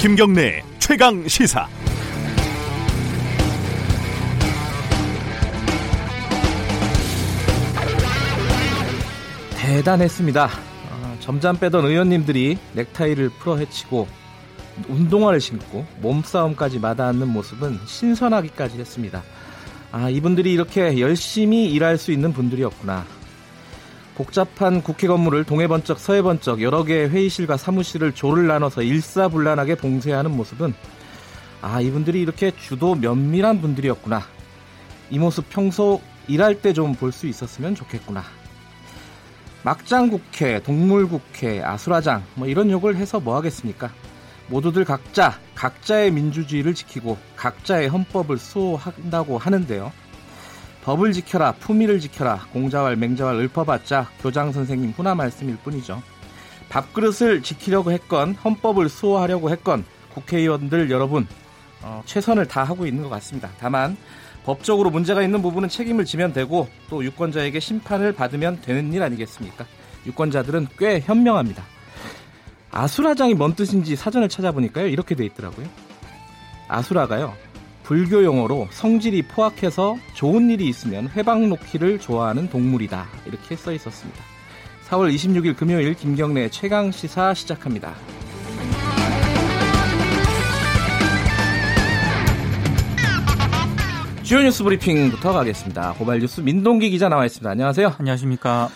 김경래 최강 시사. 대단했습니다. 어, 점잠 빼던 의원님들이 넥타이를 풀어 헤치고 운동화를 신고 몸싸움까지 마다앉는 모습은 신선하기까지 했습니다. 아, 이분들이 이렇게 열심히 일할 수 있는 분들이었구나. 복잡한 국회 건물을 동해 번쩍 서해 번쩍 여러 개의 회의실과 사무실을 조를 나눠서 일사불란하게 봉쇄하는 모습은 아 이분들이 이렇게 주도 면밀한 분들이었구나 이 모습 평소 일할 때 좀 볼 수 있었으면 좋겠구나 막장 국회, 동물 국회, 아수라장 뭐 이런 욕을 해서 뭐 하겠습니까? 모두들 각자 각자의 민주주의를 지키고 각자의 헌법을 수호한다고 하는데요. 법을 지켜라, 품위를 지켜라, 공자왈, 맹자왈 읊어봤자 교장 선생님 훈화 말씀일 뿐이죠. 밥그릇을 지키려고 했건 헌법을 수호하려고 했건 국회의원들 여러분 어, 최선을 다하고 있는 것 같습니다. 다만 법적으로 문제가 있는 부분은 책임을 지면 되고 또 유권자에게 심판을 받으면 되는 일 아니겠습니까? 유권자들은 꽤 현명합니다. 아수라장이 뭔 뜻인지 사전을 찾아보니까요 이렇게 돼 있더라고요. 아수라가요 불교 용어로 성질이 포악해서 좋은 일이 있으면 회방 놓기를 좋아하는 동물이다. 이렇게 써 있었습니다. 4월 26일 금요일 김경래 최강 시사 시작합니다. 주요 뉴스 브리핑부터 가겠습니다. 고발 뉴스 민동기 기자 나와 있습니다. 안녕하세요. 안녕하십니까.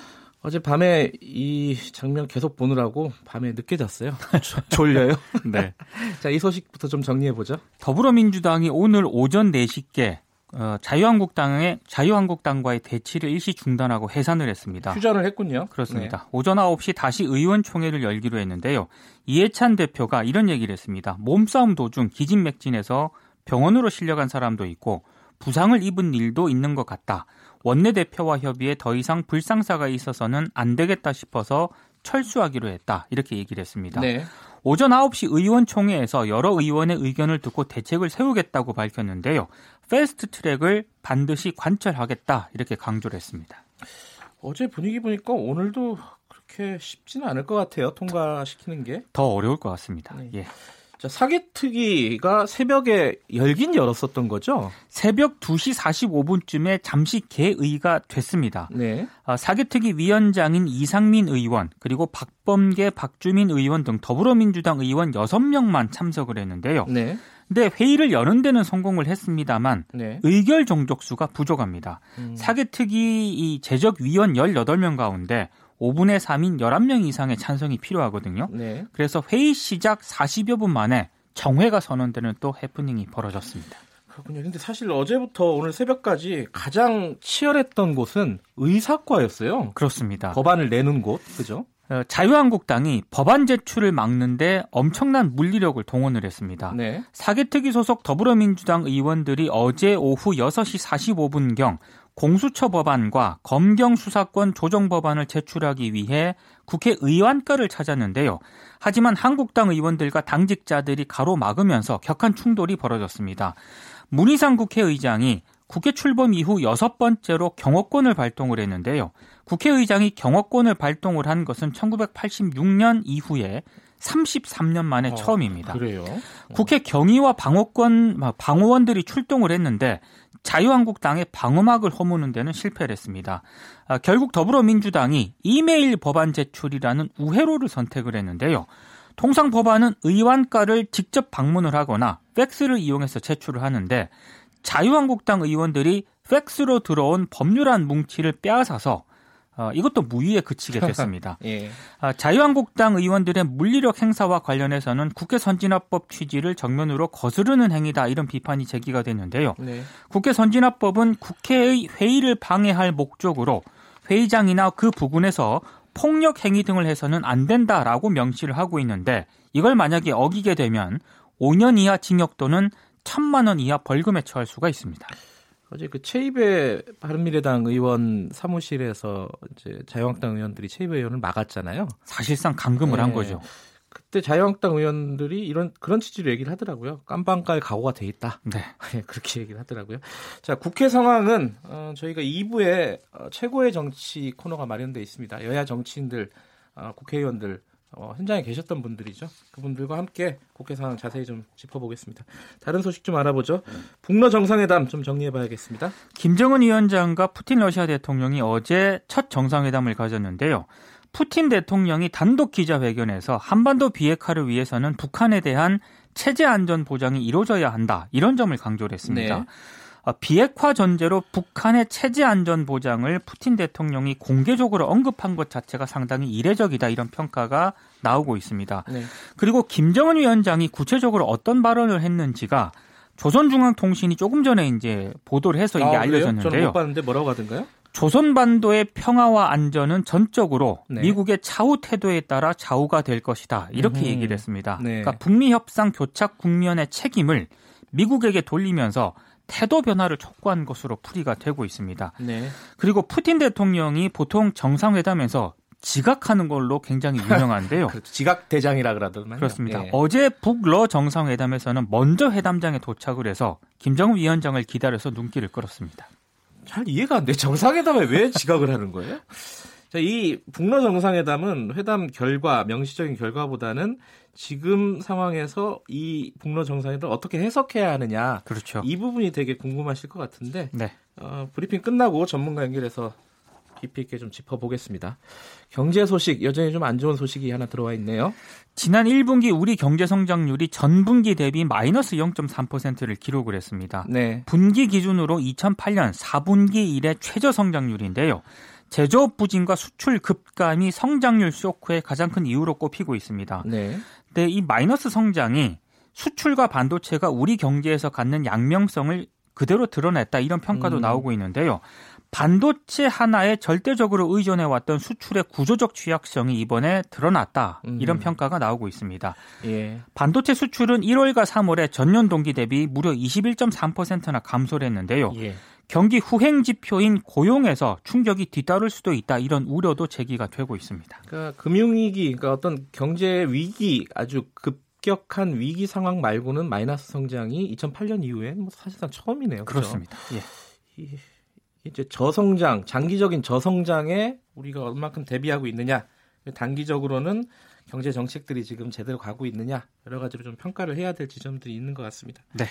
어제 밤에 이 장면 계속 보느라고 밤에 늦게 잤어요. 졸려요? 네. 자, 이 소식부터 좀 정리해 보죠. 더불어민주당이 오늘 오전 4시께 어, 자유한국당의 자유한국당과의 대치를 일시 중단하고 해산을 했습니다. 휴전을 했군요. 그렇습니다. 네. 오전 9시 다시 의원총회를 열기로 했는데요. 이해찬 대표가 이런 얘기를 했습니다. 몸싸움 도중 기진맥진해서 병원으로 실려간 사람도 있고 부상을 입은 일도 있는 것 같다. 원내대표와 협의에 더 이상 불상사가 있어서는 안 되겠다 싶어서 철수하기로 했다. 이렇게 얘기를 했습니다. 네. 오전 9시 의원총회에서 여러 의원의 의견을 듣고 대책을 세우겠다고 밝혔는데요. 패스트 트랙을 반드시 관철하겠다. 이렇게 강조를 했습니다. 어제 분위기 보니까 오늘도 그렇게 쉽지는 않을 것 같아요. 통과시키는 게. 더 어려울 것 같습니다. 네. 예. 자, 사개특위가 새벽에 열긴 열었었던 거죠? 새벽 2시 45분쯤에 잠시 개의가 됐습니다. 네. 아, 사개특위 위원장인 이상민 의원, 그리고 박범계, 박주민 의원 등 더불어민주당 의원 6명만 참석을 했는데요. 네. 근데 회의를 여는 데는 성공을 했습니다만 네. 의결 정족수가 부족합니다. 음. 사개특위 이 제적 위원 18명 가운데 5분의 3인 11명 이상의 찬성이 필요하거든요. 네. 그래서 회의 시작 40여 분 만에 정회가 선언되는 또 해프닝이 벌어졌습니다. 그렇군요. 근데 사실 어제부터 오늘 새벽까지 가장 치열했던 곳은 의사과였어요. 그렇습니다. 법안을 내는 곳, 그죠? 어, 자유한국당이 법안 제출을 막는데 엄청난 물리력을 동원을 했습니다. 네. 사개특위 소속 더불어민주당 의원들이 어제 오후 6시 45분경 공수처 법안과 검경 수사권 조정 법안을 제출하기 위해 국회 의원과를 찾았는데요. 하지만 한국당 의원들과 당직자들이 가로막으면서 격한 충돌이 벌어졌습니다. 문희상 국회의장이 국회 출범 이후 여섯 번째로 경호권을 발동을 했는데요. 국회의장이 경호권을 발동을 한 것은 1986년 이후에 33년 만에 어, 처음입니다. 그래요? 국회 경위와 방어권 방어원들이 출동을 했는데 자유한국당의 방어막을 허무는 데는 실패를 했습니다. 아, 결국 더불어민주당이 이메일 법안 제출이라는 우회로를 선택을 했는데요. 통상 법안은 의원과를 직접 방문을 하거나 팩스를 이용해서 제출을 하는데 자유한국당 의원들이 팩스로 들어온 법률안 뭉치를 빼앗아서 어, 이것도 무위에 그치게 됐습니다. 예. 아, 자유한국당 의원들의 물리력 행사와 관련해서는 국회 선진화법 취지를 정면으로 거스르는 행위다 이런 비판이 제기가 됐는데요. 네. 국회 선진화법은 국회의 회의를 방해할 목적으로 회의장이나 그 부근에서 폭력 행위 등을 해서는 안 된다라고 명시를 하고 있는데 이걸 만약에 어기게 되면 5년 이하 징역 또는 1천만 원 이하 벌금에 처할 수가 있습니다. 어제 그 최입의 바른미래당 의원 사무실에서 이제 자유한국당 의원들이 최입의 의원을 막았잖아요. 사실상 감금을 네. 한 거죠. 그때 자유한국당 의원들이 이런 그런 취지로 얘기를 하더라고요. 깜빵갈 각오가 돼 있다. 네. 네 그렇게 얘기를 하더라고요. 자, 국회 상황은 어, 저희가 2부에 어, 최고의 정치 코너가 마련돼 있습니다. 여야 정치인들, 어, 국회의원들 어, 현장에 계셨던 분들이죠. 그분들과 함께 국회 상황 자세히 좀 짚어보겠습니다. 다른 소식 좀 알아보죠. 북러 정상회담 좀 정리해봐야겠습니다. 김정은 위원장과 푸틴 러시아 대통령이 어제 첫 정상회담을 가졌는데요. 푸틴 대통령이 단독 기자회견에서 한반도 비핵화를 위해서는 북한에 대한 체제 안전 보장이 이루어져야 한다 이런 점을 강조를 했습니다. 네. 어, 비핵화 전제로 북한의 체제 안전 보장을 푸틴 대통령이 공개적으로 언급한 것 자체가 상당히 이례적이다 이런 평가가 나오고 있습니다. 네. 그리고 김정은 위원장이 구체적으로 어떤 발언을 했는지가 조선중앙통신이 조금 전에 이제 보도를 해서 이게 아, 알려졌는데요. 저는 못 봤는데 뭐라고 하던가요? 조선반도의 평화와 안전은 전적으로 네. 미국의 차후 태도에 따라 좌우가 될 것이다. 이렇게 음. 얘기를 했습니다. 네. 그러니까 북미 협상 교착 국면의 책임을 미국에게 돌리면서 태도 변화를 촉구한 것으로 풀이가 되고 있습니다. 네. 그리고 푸틴 대통령이 보통 정상회담에서 지각하는 걸로 굉장히 유명한데요. 그렇죠. 지각 대장이라 그러더만요. 그렇습니다. 예. 어제 북러 정상회담에서는 먼저 회담장에 도착을 해서 김정은 위원장을 기다려서 눈길을 끌었습니다. 잘 이해가 안 돼. 정상회담에 왜 지각을 하는 거예요? 자, 이 북러 정상회담은 회담 결과, 명시적인 결과보다는 지금 상황에서 이 북러 정상회담을 어떻게 해석해야 하느냐. 그렇죠. 이 부분이 되게 궁금하실 것 같은데. 네. 어, 브리핑 끝나고 전문가 연결해서 깊이 있게 좀 짚어보겠습니다. 경제 소식 여전히 좀 안 좋은 소식이 하나 들어와 있네요. 지난 1분기 우리 경제 성장률이 전분기 대비 마이너스 0.3%를 기록을 했습니다. 네. 분기 기준으로 2008년 4분기 이래 최저 성장률인데요. 제조업 부진과 수출 급감이 성장률 쇼크의 가장 큰 이유로 꼽히고 있습니다. 네. 근데 이 마이너스 성장이 수출과 반도체가 우리 경제에서 갖는 양명성을 그대로 드러냈다 이런 평가도 음. 나오고 있는데요. 반도체 하나에 절대적으로 의존해 왔던 수출의 구조적 취약성이 이번에 드러났다. 이런 음. 평가가 나오고 있습니다. 예. 반도체 수출은 1월과 3월에 전년 동기 대비 무려 21.3%나 감소를 했는데요. 예. 경기 후행 지표인 고용에서 충격이 뒤따를 수도 있다. 이런 우려도 제기가 되고 있습니다. 그러니까 금융위기, 그러니까 어떤 경제 위기 아주 급격한 위기 상황 말고는 마이너스 성장이 2008년 이후에 뭐 사실상 처음이네요. 그렇죠? 그렇습니다. 예. 이제 저성장, 장기적인 저성장에 우리가 얼마큼 대비하고 있느냐, 단기적으로는 경제 정책들이 지금 제대로 가고 있느냐 여러 가지로 좀 평가를 해야 될 지점들이 있는 것 같습니다. 네.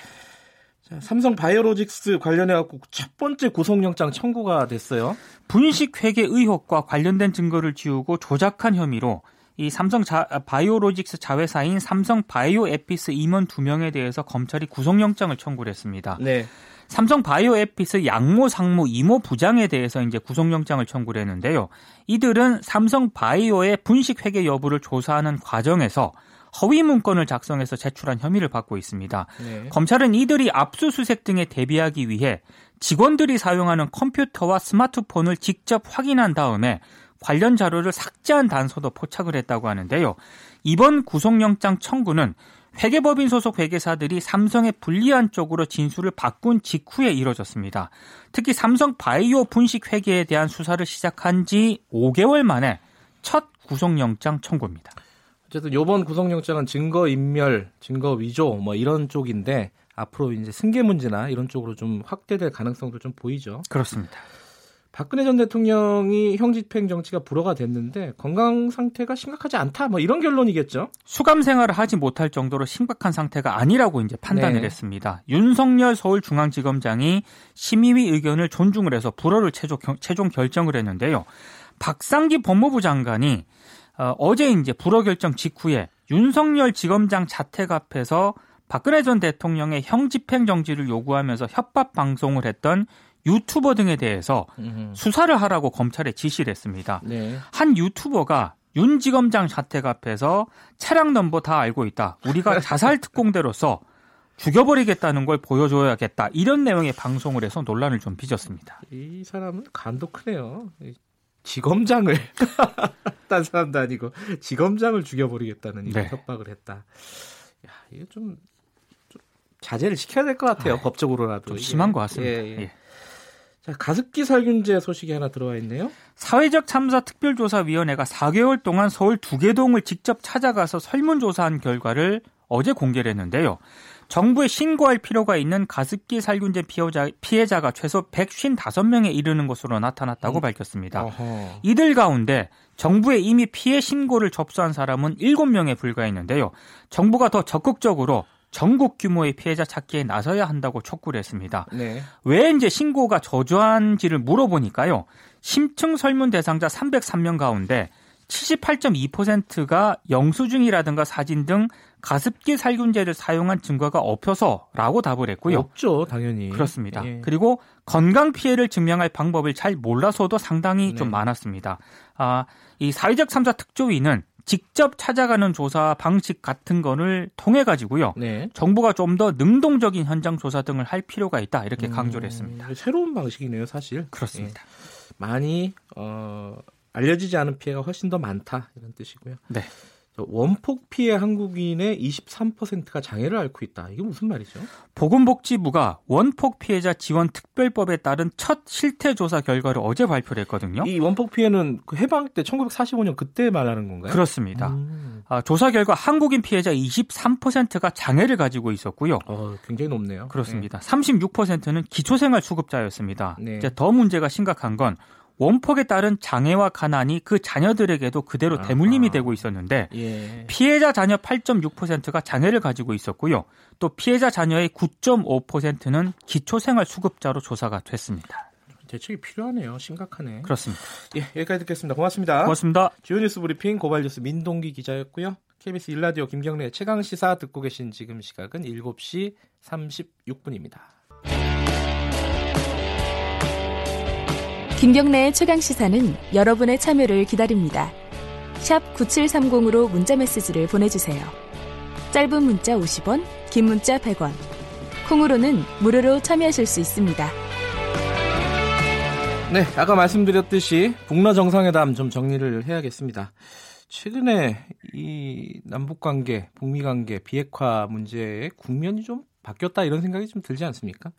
자, 삼성 바이오로직스 관련해 갖고 첫 번째 구속영장 청구가 됐어요. 분식 회계 의혹과 관련된 증거를 지우고 조작한 혐의로 이 삼성 자, 바이오로직스 자회사인 삼성 바이오에피스 임원 두 명에 대해서 검찰이 구속영장을 청구를 했습니다. 네. 삼성 바이오에피스 양모 상무 이모 부장에 대해서 이제 구속영장을 청구를 했는데요. 이들은 삼성 바이오의 분식 회계 여부를 조사하는 과정에서 허위 문건을 작성해서 제출한 혐의를 받고 있습니다. 네. 검찰은 이들이 압수수색 등에 대비하기 위해 직원들이 사용하는 컴퓨터와 스마트폰을 직접 확인한 다음에 관련 자료를 삭제한 단서도 포착을 했다고 하는데요. 이번 구속영장 청구는 회계법인 소속 회계사들이 삼성의 불리한 쪽으로 진술을 바꾼 직후에 이뤄졌습니다. 특히 삼성 바이오 분식 회계에 대한 수사를 시작한 지 5개월 만에 첫 구속영장 청구입니다. 어쨌든 이번 구속영장은 증거 인멸, 증거 위조 뭐 이런 쪽인데 앞으로 이제 승계 문제나 이런 쪽으로 좀 확대될 가능성도 좀 보이죠. 그렇습니다. 박근혜 전 대통령이 형집행 정치가 불어가 됐는데 건강 상태가 심각하지 않다 뭐 이런 결론이겠죠. 수감 생활을 하지 못할 정도로 심각한 상태가 아니라고 이제 판단을 네. 했습니다. 윤석열 서울중앙지검장이 심의위 의견을 존중을 해서 불허를 최종, 최종 결정을 했는데요. 박상기 법무부 장관이 어, 어제 이제 불허 결정 직후에 윤석열 지검장 자택 앞에서 박근혜 전 대통령의 형 집행 정지를 요구하면서 협박 방송을 했던 유튜버 등에 대해서 음흠. 수사를 하라고 검찰에 지시를 했습니다. 네. 한 유튜버가 윤 지검장 자택 앞에서 차량 넘버 다 알고 있다. 우리가 자살 특공대로서 죽여버리겠다는 걸 보여줘야겠다. 이런 내용의 방송을 해서 논란을 좀 빚었습니다. 이 사람은 간도 크네요. 지검장을 딴 사람도 아니고 지검장을 죽여버리겠다는 네. 협박을 했다. 야, 이거 좀, 좀 자제를 시켜야 될 것 같아요. 아, 법적으로라도. 좀 심한 것 같습니다. 예, 예. 예. 자, 가습기 살균제 소식이 하나 들어와 있네요. 사회적 참사 특별조사위원회가 4개월 동안 서울 두개동을 직접 찾아가서 설문조사한 결과를 어제 공개를 했는데요. 정부에 신고할 필요가 있는 가습기 살균제 피해자, 피해자가 최소 155명에 이르는 것으로 나타났다고 음. 밝혔습니다. 어허. 이들 가운데 정부에 이미 피해 신고를 접수한 사람은 7명에 불과했는데요. 정부가 더 적극적으로 전국 규모의 피해자 찾기에 나서야 한다고 촉구를 했습니다. 네. 왜 이제 신고가 저조한지를 물어보니까요. 심층 설문 대상자 303명 가운데 78.2%가 영수증이라든가 사진 등 가습기 살균제를 사용한 증거가 없어서라고 답을 했고요. 없죠, 당연히. 그렇습니다. 예. 그리고 건강 피해를 증명할 방법을 잘 몰라서도 상당히 네. 좀 많았습니다. 아, 이 사회적 참사 특조위는 직접 찾아가는 조사 방식 같은 거를 통해 가지고요. 네. 정부가 좀 더 능동적인 현장 조사 등을 할 필요가 있다 이렇게 음, 강조를 했습니다. 새로운 방식이네요, 사실. 그렇습니다. 예. 많이 어, 알려지지 않은 피해가 훨씬 더 많다 이런 뜻이고요. 네. 원폭 피해 한국인의 23%가 장애를 앓고 있다. 이게 무슨 말이죠? 보건복지부가 원폭 피해자 지원 특별법에 따른 첫 실태 조사 결과를 어제 발표를 했거든요. 이 원폭 피해는 그 해방 때 1945년 그때 말하는 건가요? 그렇습니다. 음. 아, 조사 결과 한국인 피해자 23%가 장애를 가지고 있었고요. 어, 굉장히 높네요. 그렇습니다. 네. 36%는 기초생활 수급자였습니다. 네. 이제 더 문제가 심각한 건 원폭에 따른 장애와 가난이 그 자녀들에게도 그대로 대물림이 되고 있었는데 예. 피해자 자녀 8.6%가 장애를 가지고 있었고요. 또 피해자 자녀의 9.5%는 기초생활 수급자로 조사가 됐습니다. 대책이 필요하네요. 심각하네. 그렇습니다. 예, 여기까지 듣겠습니다. 고맙습니다. 고맙습니다. 주요 뉴스 브리핑 고발뉴스 민동기 기자였고요. KBS 일라디오 김경래 최강 시사 듣고 계신 지금 시각은 7시 36분입니다. 김경래의 최강 시사는 여러분의 참여를 기다립니다. 9730으로 문자 메시지를 보내주세요. 짧은 문자 50원, 긴 문자 100원. 콩으로는 무료로 참여하실 수 있습니다. 네, 아까 말씀드렸듯이 북러 정상회담 좀 정리를 해야겠습니다. 최근에 이 남북 관계, 북미 관계 비핵화 문제에 국면이 좀 바뀌었다 이런 생각이 좀 들지 않습니까?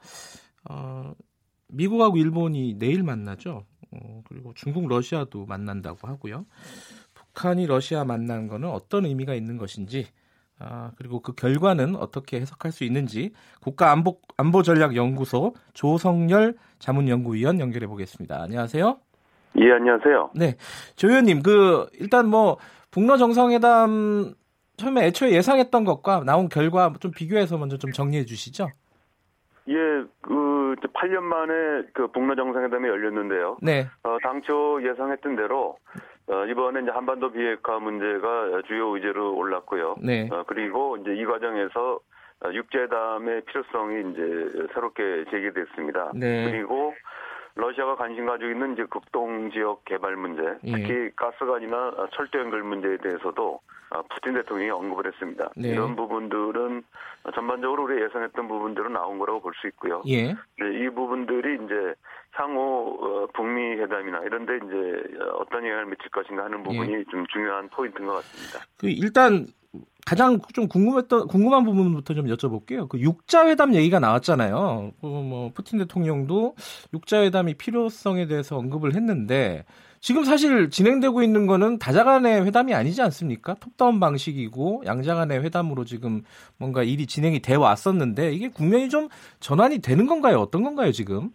어, 미국하고 일본이 내일 만나죠. 어, 그리고 중국, 러시아도 만난다고 하고요. 북한이 러시아 만난 거는 어떤 의미가 있는 것인지, 아, 그리고 그 결과는 어떻게 해석할 수 있는지 국가안보 안보 전략 연구소 조성열 자문 연구위원 연결해 보겠습니다. 안녕하세요. 예, 안녕하세요. 네, 조 의원님, 그 일단 뭐 북러 정상회담 처음에 애초에 예상했던 것과 나온 결과 좀 비교해서 먼저 좀 정리해 주시죠. 예, 그 8년 만에 그 북러 정상회담이 열렸는데요. 네. 어, 당초 예상했던 대로 어, 이번에 이제 한반도 비핵화 문제가 주요 의제로 올랐고요. 네. 어, 그리고 이제 이 과정에서 어, 육제담의 필요성이 이제 새롭게 제기됐습니다. 네. 그리고 러시아가 관심 가지고 있는 이제 극동 지역 개발 문제, 예. 특히 예. 가스관이나 철도 연결 문제에 대해서도 어, 푸틴 대통령이 언급을 했습니다. 네. 이런 부분들은 전반적으로 우리 예상했던 부분대로 나온 거라고 볼 수 있고요. 예. 이 부분들이 이제 향후 어, 북미 회담이나 이런데 이제 어떤 영향을 미칠 것인가 하는 부분이 예. 좀 중요한 포인트인 것 같습니다. 그 일단 가장 좀 궁금했던 궁금한 부분부터 좀 여쭤볼게요. 그 육자회담 얘기가 나왔잖아요. 그뭐 푸틴 대통령도 육자회담이 필요성에 대해서 언급을 했는데 지금 사실 진행되고 있는 거는 다자간의 회담이 아니지 않습니까? 톱다운 방식이고 양자간의 회담으로 지금 뭔가 일이 진행이 돼 왔었는데 이게 국면이 좀 전환이 되는 건가요? 어떤 건가요, 지금?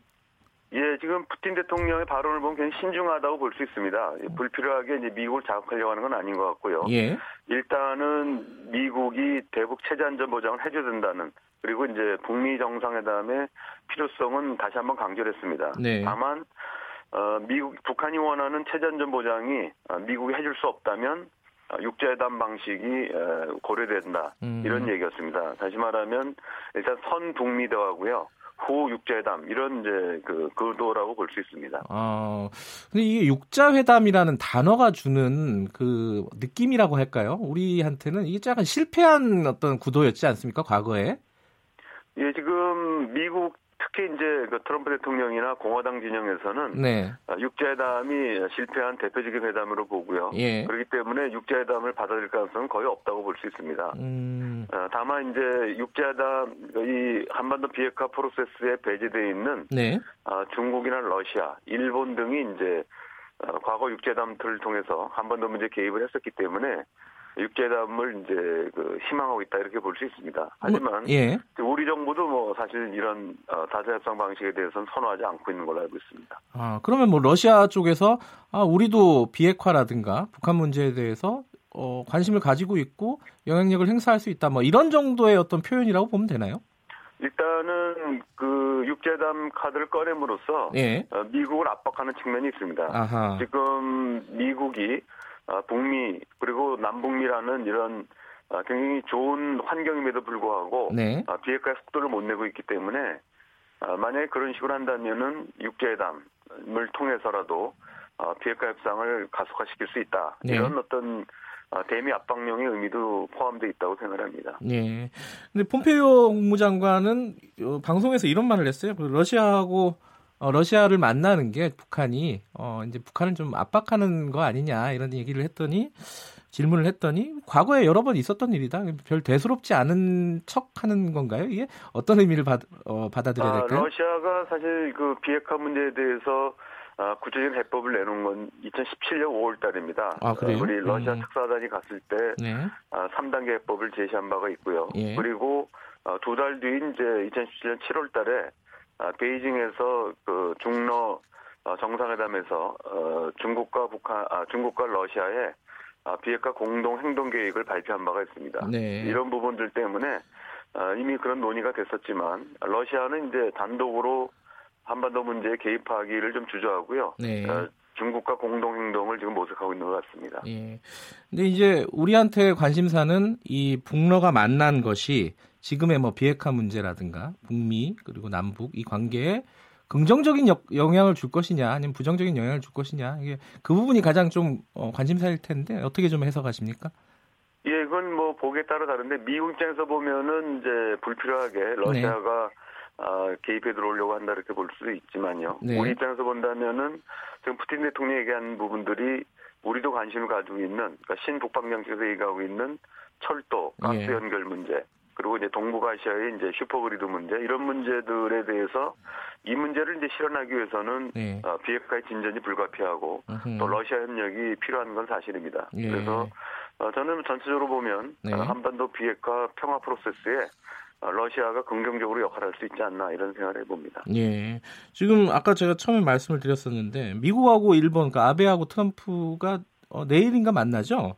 예, 지금 푸틴 대통령의 발언을 보면 굉장히 신중하다고 볼 수 있습니다. 불필요하게 이제 미국을 자극하려고 하는 건 아닌 것 같고요. 예. 일단은 미국이 대북 체제 안전 보장을 해줘야 된다는 그리고 이제 북미 정상회담의 필요성은 다시 한번 강조를 했습니다. 네. 다만 어, 미국 북한이 원하는 체제 안전 보장이 어, 미국이 해줄 수 없다면 어, 육자회담 방식이 고려된다 음. 이런 얘기였습니다. 다시 말하면 일단 선북미 대화고요. 후 육자회담 이런 이제 그 구도라고 볼 수 있습니다. 아 근데 이게 육자회담이라는 단어가 주는 그 느낌이라고 할까요? 우리한테는 이게 약간 실패한 어떤 구도였지 않습니까? 과거에? 예, 지금 미국 특히 이제 그 트럼프 대통령이나 공화당 진영에서는 네. 아, 육자회담이 실패한 대표적인 회담으로 보고요. 예. 그렇기 때문에 육자회담을 받아들일 가능성은 거의 없다고 볼 수 있습니다. 음. 어, 다만 이제 육자회담 이 한반도 비핵화 프로세스에 배제되어 있는 네. 어, 중국이나 러시아, 일본 등이 이제 어, 과거 육자회담들을 통해서 한반도 문제 개입을 했었기 때문에 육제담을 이제 그 희망하고 있다 이렇게 볼 수 있습니다. 하지만 뭐, 예. 우리 정부도 뭐 사실 이런 어, 다자 협상 방식에 대해서는 선호하지 않고 있는 걸로 알고 있습니다. 아 그러면 뭐 러시아 쪽에서 아 우리도 비핵화라든가 북한 문제에 대해서 어, 관심을 가지고 있고 영향력을 행사할 수 있다 뭐 이런 정도의 어떤 표현이라고 보면 되나요? 일단은 그 육제담 카드를 꺼냄으로써 예. 어, 미국을 압박하는 측면이 있습니다. 아하. 지금 미국이 어, 북미 그리고 남북미라는 이런 어, 굉장히 좋은 환경임에도 불구하고 네. 비핵화의 속도를 못 내고 있기 때문에 만약에 그런 식으로 한다면은 육제담을 통해서라도 비핵화 협상을 가속화시킬 수 있다. 네. 이런 어떤 아, 대미 압박령의 의미도 포함되어 있다고 생각합니다. 예. 근데 폼페이오 국무장관은 어, 방송에서 이런 말을 했어요. 그 러시아하고 어, 러시아를 만나는 게 북한이 어, 이제 북한을 좀 압박하는 거 아니냐 이런 얘기를 했더니 질문을 했더니 과거에 여러 번 있었던 일이다. 별 대수롭지 않은 척하는 건가요? 이게 어떤 의미를 받, 어, 받아들여야 아, 될까요? 아, 러시아가 사실 그 비핵화 문제에 대해서 아, 구체적인 해법을 내놓은 건 2017년 5월 달입니다. 아, 그래요? 우리 러시아 음. 특사단이 갔을 때 네. 아, 3단계 해법을 제시한 바가 있고요. 예. 그리고 아, 두달 뒤인 이제 2017년 7월 달에 아, 베이징에서 그 중러 어, 정상회담에서 어, 중국과 북한, 아, 중국과 러시아의 아, 비핵화 공동 행동 계획을 발표한 바가 있습니다. 네. 이런 부분들 때문에 아, 이미 그런 논의가 됐었지만 러시아는 이제 단독으로 한반도 문제에 개입하기를 좀 주저하고요. 네. 어, 중국과 공동 행동을 지금 모색하고 있는 것 같습니다. 예. 근데 이제 우리한테 관심사는 이 북러가 만난 것이 지금의 뭐 비핵화 문제라든가 북미 그리고 남북 이 관계에 긍정적인 역, 영향을 줄 것이냐 아니면 부정적인 영향을 줄 것이냐 이게 그 부분이 가장 좀 어, 관심사일 텐데 어떻게 좀 해석하십니까? 예, 이건 뭐 보기에 따라 다른데 미국 입장에서 보면은 이제 불필요하게 러시아가 네. 어, 개입해 들어오려고 한다 이렇게 볼 수도 있지만요. 네. 우리 입장에서 본다면은 지금 푸틴 대통령이 얘기한 부분들이 우리도 관심을 가지고 있는 그러니까 신북방정식에서 얘기하고 있는 철도, 가스 네. 연결 문제, 그리고 이제 동북아시아의 이제 슈퍼그리드 문제 이런 문제들에 대해서 이 문제를 이제 실현하기 위해서는 네. 어, 비핵화의 진전이 불가피하고 으흠. 또 러시아 협력이 필요한 건 사실입니다. 예. 그래서 어, 저는 전체적으로 보면 네. 어, 한반도 비핵화 평화 프로세스에 어, 러시아가 긍정적으로 역할을 할수 있지 않나 이런 생각을 해봅니다. 예. 지금 아까 제가 처음에 말씀을 드렸었는데 미국하고 일본, 그러니까 아베하고 트럼프가 어, 내일인가 만나죠?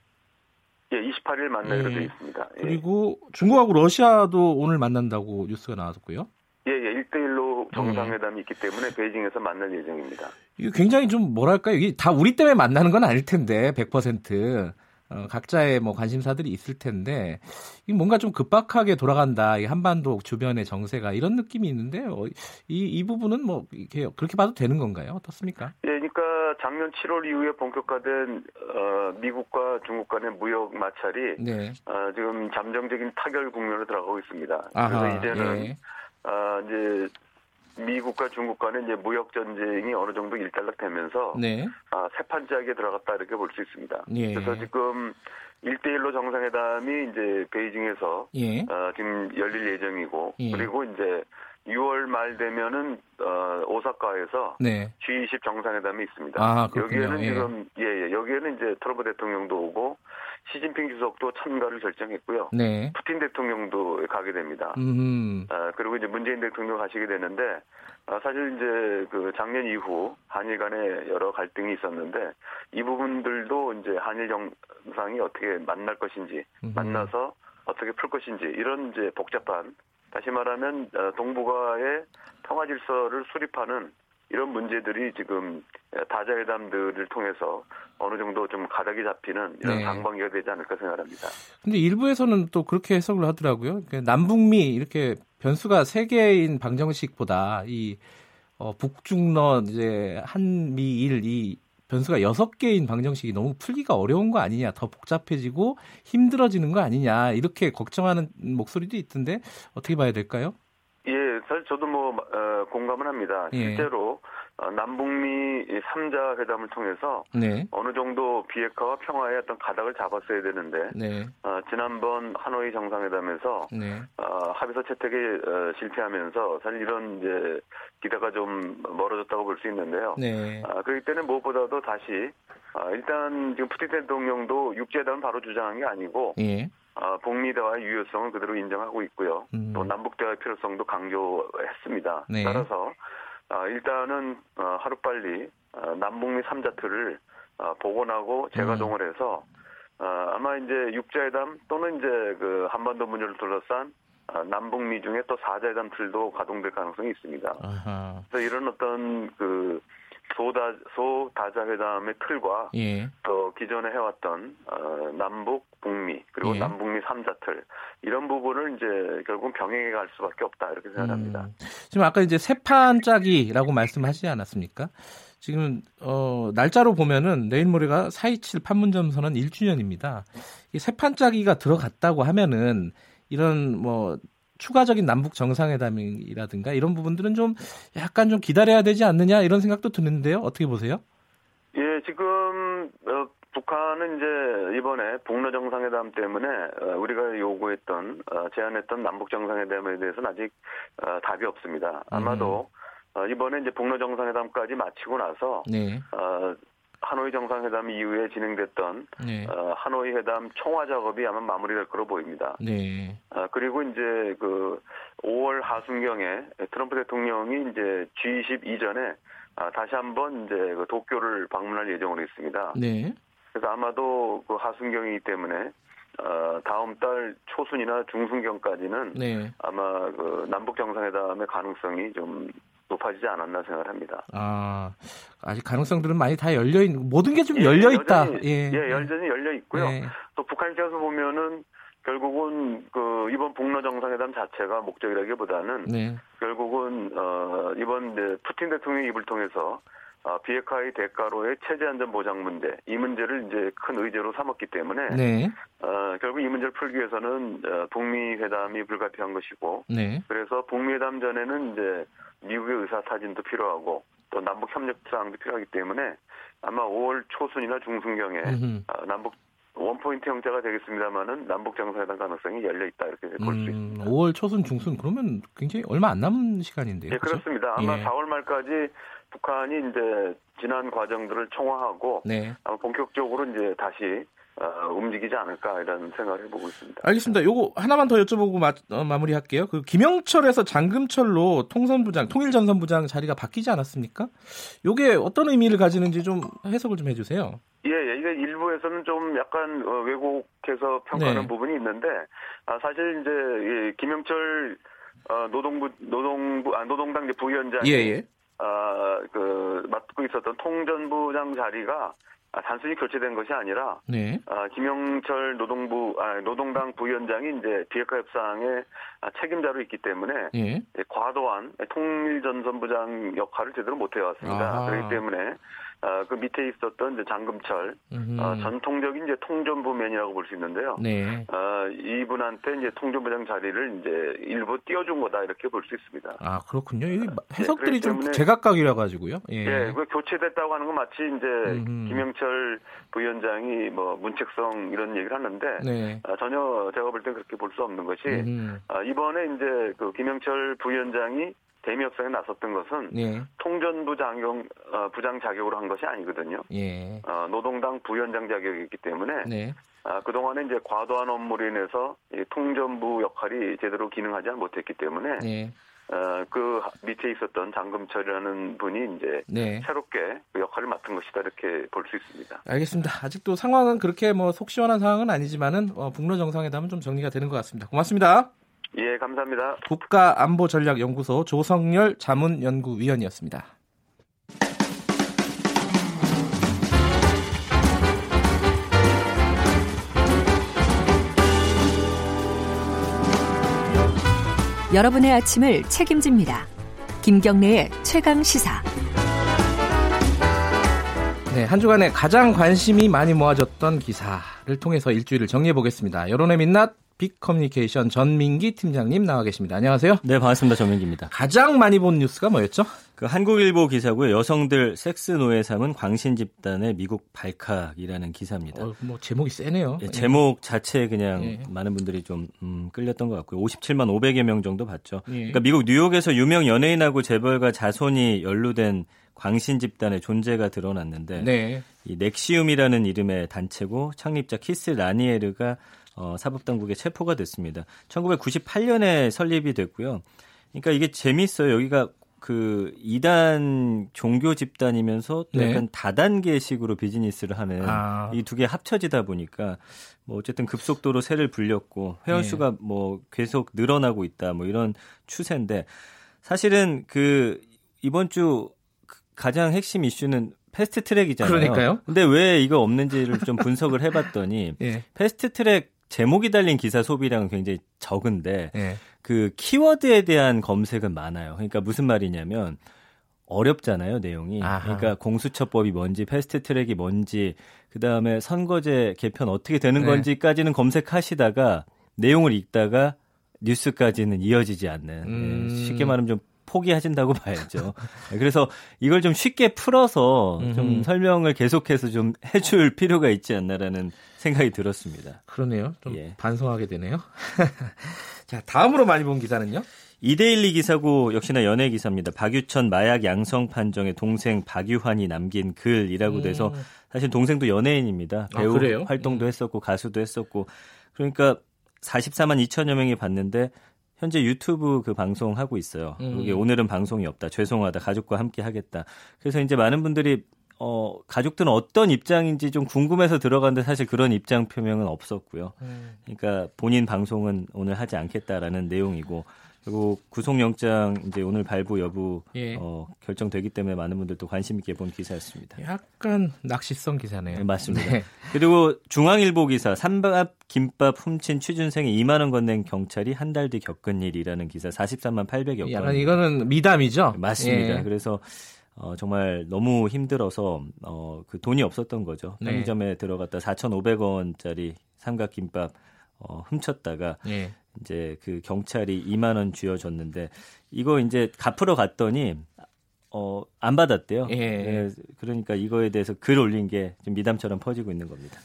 예, 28일 만나기로 예. 되어 있습니다. 예. 그리고 중국하고 러시아도 오늘 만난다고 뉴스가 나왔고요. 예, 예, 1대1로 정상회담이 예. 있기 때문에 베이징에서 만날 예정입니다. 이게 굉장히 좀 뭐랄까요? 이게 다 우리 때문에 만나는 건 아닐 텐데, 100%. 어, 각자의 뭐 관심사들이 있을 텐데 뭔가 좀 급박하게 돌아간다 이 한반도 주변의 정세가 이런 느낌이 있는데 어, 이, 이 부분은 뭐 이렇게 그렇게 봐도 되는 건가요? 어떻습니까? 예, 그러니까 작년 7월 이후에 본격화된 어, 미국과 중국 간의 무역 마찰이 네. 어, 지금 잠정적인 타결 국면으로 들어가고 있습니다. 아하, 그래서 이제는 예. 어, 이제 미국과 중국 간의 이제 무역 전쟁이 어느 정도 일단락되면서 네. 아, 새 판짜기에 들어갔다 이렇게 볼 수 있습니다. 예. 그래서 지금 1대1로 정상회담이 이제 베이징에서 예. 어, 지금 열릴 예정이고 예. 그리고 이제 6월 말 되면은 어, 오사카에서 네. G20 정상회담이 있습니다. 아, 여기에는 예. 지금 예, 예, 여기에는 이제 트럼프 대통령도 오고 시진핑 주석도 참가를 결정했고요. 네. 푸틴 대통령도 가게 됩니다. 음. 아, 그리고 이제 문재인 대통령 가시게 되는데 아, 사실 이제 그 작년 이후 한일 간에 여러 갈등이 있었는데 이 부분들도 이제 한일 정상이 어떻게 만날 것인지 음. 만나서 어떻게 풀 것인지 이런 이제 복잡한 다시 말하면 어, 동북아의 평화 질서를 수립하는 이런 문제들이 지금 다자회담들을 통해서 어느 정도 좀 가닥이 잡히는 이런 네. 상반기가 되지 않을까 생각합니다. 근데 일부에서는 또 그렇게 해석을 하더라고요. 그러니까 남북미 이렇게 변수가 세 개인 방정식보다 이 어, 북중러 이제 한미일 이 변수가 여섯 개인 방정식이 너무 풀기가 어려운 거 아니냐, 더 복잡해지고 힘들어지는 거 아니냐 이렇게 걱정하는 목소리도 있던데 어떻게 봐야 될까요? 예, 사실 저도 뭐 어, 공감을 합니다. 예. 실제로 어, 남북미 3자 회담을 통해서 네. 어느 정도 비핵화와 평화의 어떤 가닥을 잡았어야 되는데 네. 어, 지난번 하노이 정상회담에서 네. 어, 합의서 채택에 어, 실패하면서 사실 이런 이제 기대가 좀 멀어졌다고 볼 수 있는데요. 네. 아, 그렇기 때문에 무엇보다도 다시 아, 일단 지금 푸틴 대통령도 육지회담은 바로 주장한 게 아니고 예. 아, 북미 대화의 유효성을 그대로 인정하고 있고요. 음. 또 남북 대화의 필요성도 강조했습니다. 네. 따라서 아, 일단은 어, 하루빨리 어, 남북미 3자 틀을 어, 복원하고 재가동을 음. 해서 아마 이제 육자회담 또는 이제 그 한반도 문제를 둘러싼 남북미 중에 또 4자회담 틀도 가동될 가능성이 있습니다. 아하. 그래서 이런 어떤 그 소다 소다자 회담의 틀과 예. 또 기존에 해왔던 어, 남북 북미 그리고 예. 남북미 삼자틀 이런 부분을 이제 결국 병행해 갈 수밖에 없다 이렇게 생각합니다. 음. 지금 아까 이제 세판 짜기라고 말씀하시지 않았습니까? 지금 어, 날짜로 보면은 내일 모레가 4.27 판문점 선언 1주년입니다. 이 세판 짜기가 들어갔다고 하면은 이런 뭐 추가적인 남북 정상회담이라든가 이런 부분들은 좀 약간 좀 기다려야 되지 않느냐 이런 생각도 드는데요. 어떻게 보세요? 예, 지금 어, 북한은 이제 이번에 북러 정상회담 때문에 어, 우리가 요구했던 어, 제안했던 남북 정상회담에 대해서는 아직 어, 답이 없습니다. 아마도 음. 어, 이번에 이제 북러 정상회담까지 마치고 나서 네. 어, 하노이 정상회담 이후에 진행됐던 네. 어, 하노이 회담 총화 작업이 아마 마무리될 거로 보입니다. 네. 어, 그리고 이제 그 5월 하순경에 트럼프 대통령이 이제 G20 이전에 아, 다시 한번 이제 그 도쿄를 방문할 예정으로 있습니다. 네. 그래서 아마도 그 하순경이기 때문에 어, 다음 달 초순이나 중순경까지는 네. 아마 그 남북 정상회담의 가능성이 좀 높아지지 않았나 생각을 합니다. 아, 아직 가능성들은 많이 다 열려 있는 모든 게좀 예, 열려 있다. 예, 예, 여전히 열려 있고요. 예. 또 북한 입장에서 보면은 결국은 그 이번 북러 정상회담 자체가 목적이라기보다는 네. 결국은 어 이번 푸틴 대통령 입을 통해서 어, 비핵화의 대가로의 체제 안전 보장 문제 이 문제를 이제 큰 의제로 삼았기 때문에 네. 어, 결국 이 문제를 풀기 위해서는 어, 북미 회담이 불가피한 것이고 네. 그래서 북미 회담 전에는 이제 미국의 의사 타진도 필요하고 또 남북 협력 사항도 필요하기 때문에 아마 5월 초순이나 중순경에 어, 남북 원포인트 형태가 되겠습니다만은 남북 정상회담 가능성이 열려 있다 이렇게 볼수 음, 있습니다. 5월 초순 중순 그러면 굉장히 얼마 안 남은 시간인데요. 네, 그렇죠? 그렇습니다. 아마 예. 4월 말까지 북한이 이제 지난 과정들을 총화하고 네. 본격적으로 이제 다시 어, 움직이지 않을까 이런 생각을 해보고 있습니다. 알겠습니다. 요거 하나만 더 여쭤보고 마, 어, 마무리할게요. 그 김영철에서 장금철로 통선부장, 통일전선부장 자리가 바뀌지 않았습니까? 요게 어떤 의미를 가지는지 좀 해석을 좀 해주세요. 예, 예. 이게 일부에서는 좀 약간 어, 왜곡해서 평가하는 네. 부분이 있는데 아, 사실 이제 김영철 어, 노동부 노동부 아, 노동당 부위원장이 예, 예. 어, 그 맡고 있었던 통전부장 자리가 아, 단순히 교체된 것이 아니라 네. 아, 김영철 노동부 아, 노동당 부위원장이 이제 비핵화 협상의 아, 책임자로 있기 때문에 예. 과도한 통일전선부장 역할을 제대로 못 해왔습니다. 그렇기 때문에 어, 그 밑에 있었던 이제 장금철 어, 전통적인 이제 통전부맨이라고 볼 수 있는데요. 네. 어, 이분한테 이제 통전부장 자리를 이제 일부 띄워준 거다 이렇게 볼 수 있습니다. 아 그렇군요. 이 해석들이 네, 좀 제각각이라 가지고요. 예. 예, 그 교체됐다고 하는 건 마치 이제 음흠. 김영철 부위원장이 뭐 문책성 이런 얘기를 하는데 네. 아, 전혀 제가 볼 땐 그렇게 볼 수 없는 것이 아, 이번에 이제 그 김영철 부위원장이 대미 협상에 나섰던 것은 예. 통전부 장용 어, 부장 자격으로 한 것이 아니거든요. 예. 어, 노동당 부위원장 자격이기 때문에 네. 아, 그동안에 이제 과도한 업무로 인해서 이 통전부 역할이 제대로 기능하지 못했기 때문에 네. 어, 그 밑에 있었던 장금철이라는 분이 이제 네. 새롭게 그 역할을 맡은 것이다 이렇게 볼 수 있습니다. 알겠습니다. 아직도 상황은 그렇게 뭐 속 시원한 상황은 아니지만은 어, 북러 정상회담은 좀 정리가 되는 것 같습니다. 고맙습니다. 예, 감사합니다. 국가안보전략연구소 조성열 자문연구위원이었습니다. 여러분의 아침을 책임집니다. 김경래의 최강 시사. 네, 한 주간에 가장 관심이 많이 모아졌던 기사를 통해서 일주일을 정리해 보겠습니다. 여론의 민낯 빅 커뮤니케이션 전민기 팀장님 나와 계십니다. 안녕하세요. 네, 반갑습니다. 전민기입니다. 가장 많이 본 뉴스가 뭐였죠? 그 한국일보 기사고요. 여성들 섹스 노예 삼은 광신 집단에 미국 발칵이라는 기사입니다. 어, 뭐 제목이 세네요. 예, 제목 자체에 그냥 예. 많은 분들이 좀 음, 끌렸던 것 같고요. 57만 500여 명 정도 봤죠. 예. 그러니까 미국 뉴욕에서 유명 연예인하고 재벌가 자손이 연루된 광신 집단의 존재가 드러났는데 네. 이 넥시움이라는 이름의 단체고 창립자 키스 라니에르가 어, 사법당국에 체포가 됐습니다. 1998년에 설립이 됐고요. 그러니까 이게 재미있어요. 여기가 그 이단 종교 집단이면서 또 네. 약간 다단계식으로 비즈니스를 하는 아. 이 두 개 합쳐지다 보니까 뭐 어쨌든 급속도로 세를 불렸고 회원 네. 수가 네. 뭐 계속 늘어나고 있다 뭐 이런 추세인데 사실은 그 이번 주 가장 핵심 이슈는 fast track이잖아요. 그러니까요. 근데 왜 이거 없는지를 좀 분석을 해봤더니 예. fast track 제목이 달린 기사 소비량은 굉장히 적은데 예. 그 키워드에 대한 검색은 많아요. 그러니까 무슨 말이냐면 어렵잖아요 내용이. 아하. 그러니까 공수처법이 뭔지 패스트 트랙이 뭔지 그 다음에 선거제 개편 어떻게 되는 네. 건지까지는 검색하시다가 내용을 읽다가 뉴스까지는 이어지지 않는 예, 음. 예, 쉽게 말하면 좀 포기하신다고 봐야죠. 그래서 이걸 좀 쉽게 풀어서 좀 음. 설명을 계속해서 좀 해줄 필요가 있지 않나라는 생각이 들었습니다. 그러네요. 좀 예. 반성하게 되네요. 자, 다음으로 많이 본 기사는요? 이데일리 기사고 역시나 연예 기사입니다. 박유천 마약 양성 판정의 동생 박유환이 남긴 글이라고 음. 돼서 사실 동생도 연예인입니다. 아, 배우 아, 활동도 음. 했었고 가수도 했었고 그러니까 44만 2천여 명이 봤는데 현재 유튜브 그 방송 하고 있어요. 음. 여기 오늘은 방송이 없다. 죄송하다. 가족과 함께 하겠다. 그래서 이제 많은 분들이 어, 가족들은 어떤 입장인지 좀 궁금해서 들어갔는데 사실 그런 입장 표명은 없었고요. 음. 그러니까 본인 방송은 오늘 하지 않겠다라는 내용이고 그리고 구속영장 이제 오늘 발부 여부 예. 어, 결정되기 때문에 많은 분들도 관심 있게 본 기사였습니다. 약간 낚시성 기사네요. 네, 맞습니다. 네. 그리고 중앙일보 기사 삼밥 김밥 훔친 취준생이 2만 원 건넨 경찰이 한 달 뒤 겪은 일이라는 기사 43만 800여 건. 이거는 미담이죠. 맞습니다. 예. 그래서 어, 정말 너무 힘들어서 어, 그 돈이 없었던 거죠. 네. 편의점에 들어갔다 4,500원짜리 삼각김밥 어, 훔쳤다가 예. 이제 그 경찰이 2만 원 쥐어줬는데 이거 이제 갚으러 갔더니 어, 안 받았대요. 예. 네, 그러니까 이거에 대해서 글 올린 게 좀 미담처럼 퍼지고 있는 겁니다.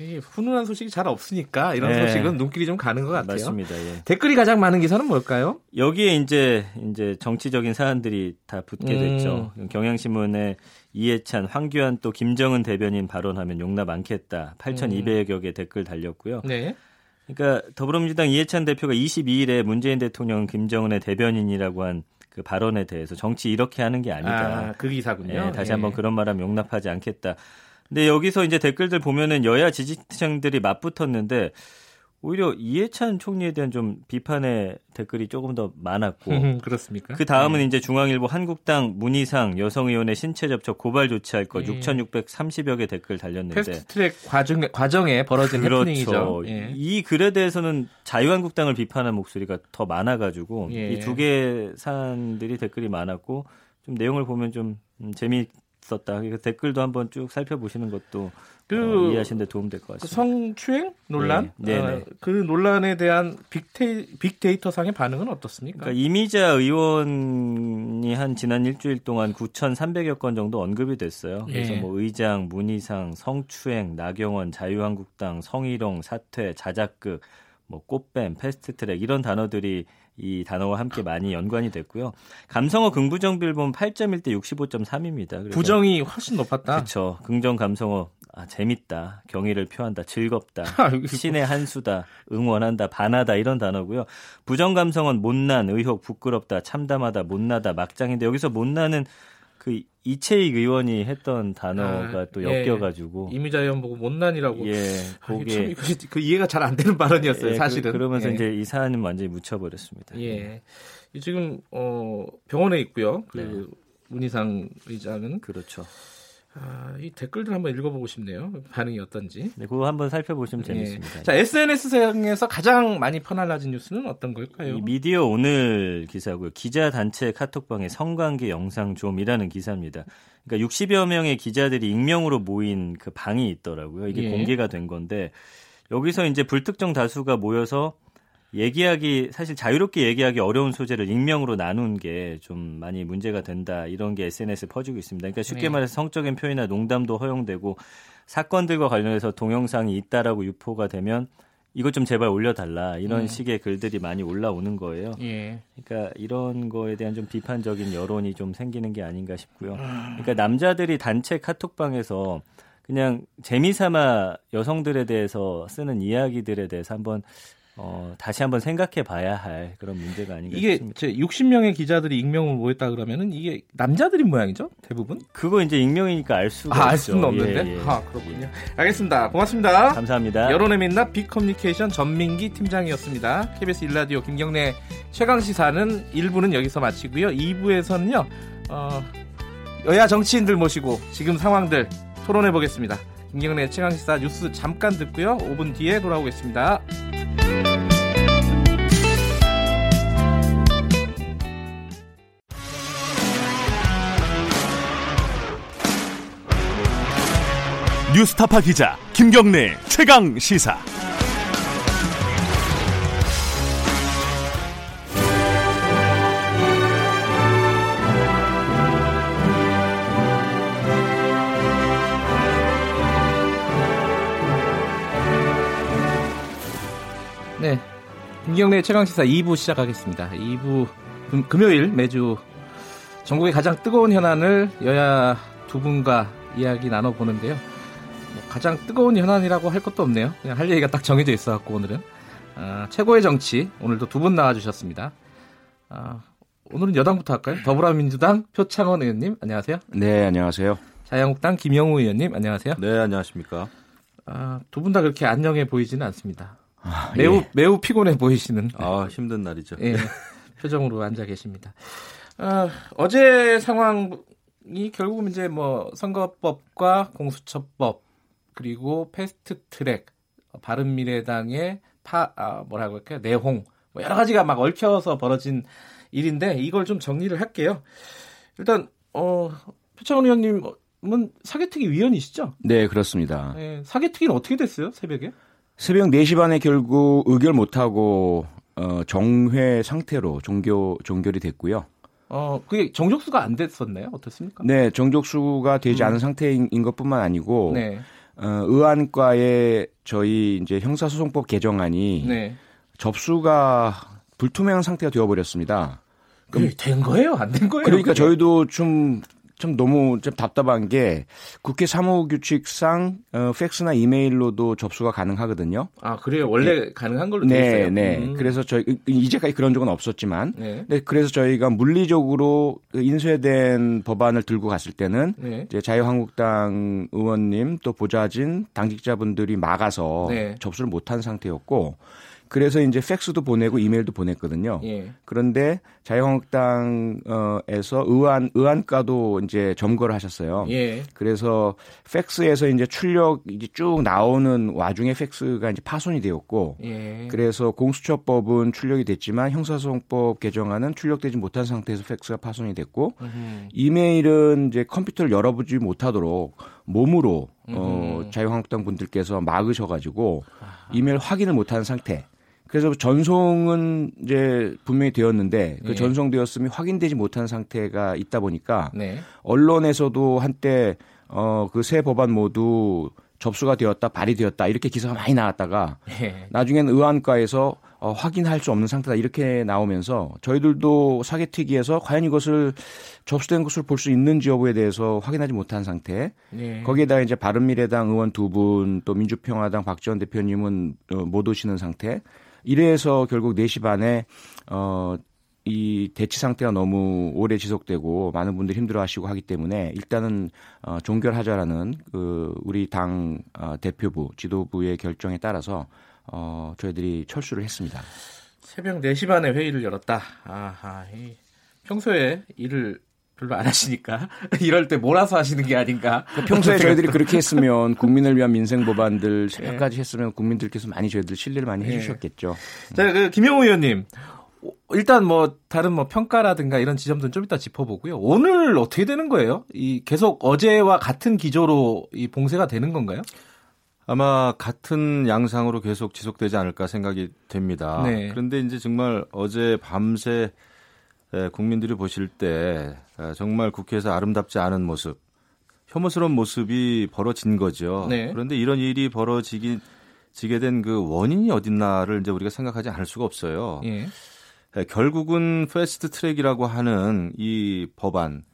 예, 훈훈한 소식이 잘 없으니까 이런 네. 소식은 눈길이 좀 가는 것 같아요. 맞습니다. 예. 댓글이 가장 많은 기사는 뭘까요? 여기에 이제 이제 정치적인 사안들이 다 붙게 음. 됐죠. 경향신문에 이해찬, 황교안 또 김정은 대변인 발언하면 용납 않겠다. 8,200여 개 댓글 달렸고요. 네. 그러니까 더불어민주당 이해찬 대표가 22일에 문재인 대통령 김정은의 대변인이라고 한 그 발언에 대해서 정치 이렇게 하는 게 아니다. 아, 그 기사군요. 네, 다시 예. 한번 그런 말하면 용납하지 않겠다. 근데 여기서 이제 댓글들 보면은 여야 지지층들이 맞붙었는데 오히려 이해찬 총리에 대한 좀 비판의 댓글이 조금 더 많았고 그렇습니까? 그 다음은 네. 이제 중앙일보 한국당 문희상 여성의원의 신체 접촉 고발 조치할 것 네. 6,630여 개 댓글 달렸는데 패스트트랙 과정 과정에 벌어진 그렇죠. 해프닝이죠. 예. 이 글에 대해서는 자유한국당을 비판하는 목소리가 더 많아가지고 예. 이두 개 사안들이 댓글이 많았고 좀 내용을 보면 좀 음, 재미 있었다. 그러니까 댓글도 한번 쭉 살펴보시는 것도 그 어, 이해하시는 데 도움 될 것 같습니다. 성추행 논란? 네. 네, 어, 그 논란에 대한 빅테, 빅데이터 상의 반응은 어떻습니까? 그러니까 이미자 의원이 한 지난 일주일 동안 9,300여 건 정도 언급이 됐어요. 그래서 예. 뭐 의장, 문희상, 성추행, 나경원, 자유한국당, 성희롱, 사퇴, 자작극, 뭐 꽃뱀, 패스트트랙 이런 단어들이 이 단어와 함께 많이 연관이 됐고요. 감성어 긍부정 빌본 8.1 대 65.3입니다. 부정이 훨씬 높았다. 그렇죠. 긍정 감성어 아, 재밌다, 경의를 표한다, 즐겁다, 신의 한수다, 응원한다, 반하다 이런 단어고요. 부정 감성은 못난, 의혹, 부끄럽다, 참담하다, 못나다, 막장인데 여기서 못나는 그 이채익 의원이 했던 단어가 아, 또 예. 엮여가지고 예. 이미자 의원 보고 못난이라고 예 그게 아, 그 이해가 잘 안 되는 발언이었어요 예, 그, 사실은 그, 러면서 예. 이제 이 사안은 완전히 묻혀버렸습니다. 예 지금 어 병원에 있고요 그 네. 문희상 의장은 그렇죠. 아, 이 댓글들 한번 읽어보고 싶네요. 반응이 어떤지. 네, 그거 한번 살펴보시면 예. 재밌습니다. 자, SNS상에서 가장 많이 퍼날라진 뉴스는 어떤 걸까요? 미디어 오늘 기사고요. 기자 단체 카톡방에 성관계 영상 좀이라는 기사입니다. 그러니까 60여 명의 기자들이 익명으로 모인 그 방이 있더라고요. 이게 예. 공개가 된 건데 여기서 이제 불특정 다수가 모여서 얘기하기 사실 자유롭게 얘기하기 어려운 소재를 익명으로 나눈 게 좀 많이 문제가 된다 이런 게 SNS에 퍼지고 있습니다. 그러니까 쉽게 네. 말해서 성적인 표현이나 농담도 허용되고 사건들과 관련해서 동영상이 있다라고 유포가 되면 이것 좀 제발 올려달라 이런 음. 식의 글들이 많이 올라오는 거예요. 예. 그러니까 이런 거에 대한 좀 비판적인 여론이 좀 생기는 게 아닌가 싶고요. 음. 그러니까 남자들이 단체 카톡방에서 그냥 재미삼아 여성들에 대해서 쓰는 이야기들에 대해서 한번 어, 다시 한번 생각해 봐야 할 그런 문제가 아닌가 이게 싶습니다. 이게 60명의 기자들이 익명으로 모였다 그러면은 이게 남자들인 모양이죠? 대부분? 그거 이제 익명이니까 알 수가 아, 알 수는 없는데. 예, 예. 아, 그렇군요. 알겠습니다. 고맙습니다. 감사합니다. 여론의 민낯 빅커뮤니케이션 전민기 팀장이었습니다. KBS 일라디오 김경래 최강 시사는 1부는 여기서 마치고요. 2부에서는요. 어, 여야 정치인들 모시고 지금 상황들 토론해 보겠습니다. 김경래 최강 시사 뉴스 잠깐 듣고요. 5분 뒤에 돌아오겠습니다. 뉴스타파 기자 김경래 최강 시사. 네. 김경래 최강 시사 2부 시작하겠습니다. 2부 금, 요일 매주 전국의 가장 뜨거운 현안을 여야 두 분과 이야기 나눠보는데요. 뭐 가장 뜨거운 현안이라고 할 것도 없네요. 그냥 할 얘기가 딱 정해져 있어갖고 오늘은. 아, 최고의 정치 오늘도 두 분 나와주셨습니다. 아, 오늘은 여당부터 할까요? 더불어민주당 표창원 의원님 안녕하세요. 네 안녕하세요. 자유한국당 김영우 의원님 안녕하세요. 네 안녕하십니까. 아, 두 분 다 그렇게 안녕해 보이지는 않습니다. 아, 매우 예. 매우 피곤해 보이시는. 아 힘든 날이죠. 예, 표정으로 앉아 계십니다. 어, 어제 상황이 결국 이제 뭐 선거법과 공수처법 그리고 패스트 트랙 바른미래당의 파 아, 뭐라고 할까요 내홍 뭐 여러 가지가 막 얽혀서 벌어진 일인데 이걸 좀 정리를 할게요. 일단 어 표창원 의원님은 사개특위 위원이시죠? 네 그렇습니다. 네, 사개특위는 어떻게 됐어요 새벽에? 새벽 4시 반에 결국 의결 못하고 어, 정회 상태로 종교 종결이 됐고요. 어, 그게 정족수가 안 됐었나요? 어떻습니까? 네, 정족수가 되지 음. 않은 상태인 것뿐만 아니고 네. 어, 의안과의 저희 이제 형사소송법 개정안이 네. 접수가 불투명한 상태가 되어버렸습니다. 그럼 된 거예요? 안 된 거예요? 그러니까 그게? 저희도 좀 참 너무 좀 답답한 게 국회 사무 규칙상 어, 팩스나 이메일로도 접수가 가능하거든요. 아 그래요? 원래 네. 가능한 걸로 돼 네, 있어요. 네. 음. 그래서 저희 이제까지 그런 적은 없었지만, 네. 네. 그래서 저희가 물리적으로 인쇄된 법안을 들고 갔을 때는 네. 이제 자유한국당 의원님 또 보좌진 당직자분들이 막아서 네. 접수를 못한 상태였고. 그래서 이제 팩스도 보내고 이메일도 보냈거든요. 예. 그런데 자유한국당에서 의안 의안과도 이제 점거를 하셨어요. 예. 그래서 팩스에서 이제 출력 이제 쭉 나오는 와중에 팩스가 이제 파손이 되었고, 예. 그래서 공수처법은 출력이 됐지만 형사소송법 개정안은 출력되지 못한 상태에서 팩스가 파손이 됐고, 음흠. 이메일은 이제 컴퓨터를 열어보지 못하도록 몸으로 어, 자유한국당 분들께서 막으셔가지고 아. 이메일 확인을 못하는 상태. 그래서 전송은 이제 분명히 되었는데 그 네. 전송되었음이 확인되지 못한 상태가 있다 보니까 네. 언론에서도 한때 어그 새 법안 모두 접수가 되었다 발의되었다 이렇게 기사가 많이 나왔다가 네. 나중에는 의안과에서 어, 확인할 수 없는 상태다 이렇게 나오면서 저희들도 사개특위에서 과연 이것을 접수된 것을 볼 수 있는지 여부에 대해서 확인하지 못한 상태. 네. 거기에다 이제 바른미래당 의원 두 분 또 민주평화당 박지원 대표님은 어, 못 오시는 상태. 이래서 결국 4시 반에 어, 이 대치 상태가 너무 오래 지속되고 많은 분들이 힘들어하시고 하기 때문에 일단은 어, 종결하자라는 그 우리 당 어, 대표부 지도부의 결정에 따라서 어, 저희들이 철수를 했습니다. 새벽 4시 반에 회의를 열었다. 아하, 평소에 일을 별로 안 하시니까 이럴 때 몰아서 하시는 게 아닌가. 그 평소에 저희들이 그렇게 했으면 국민을 위한 민생 법안들 새벽까지 네. 했으면 국민들께서 많이 저희들 신뢰를 많이 네. 해주셨겠죠. 자, 그 김영우 의원님. 일단 뭐 다른 뭐 평가라든가 이런 지점들은 좀 이따 짚어보고요. 오늘 어떻게 되는 거예요? 이 계속 어제와 같은 기조로 이 봉쇄가 되는 건가요? 아마 같은 양상으로 계속 지속되지 않을까 생각이 됩니다. 네. 그런데 이제 정말 어제 밤새 국민들이 보실 때 정말 국회에서 아름답지 않은 모습, 혐오스러운 모습이 벌어진 거죠. 네. 그런데 이런 일이 벌어지기 지게 된 그 원인이 어딨나를 이제 우리가 생각하지 않을 수가 없어요. 예. 결국은 fast track이라고 하는 이 법안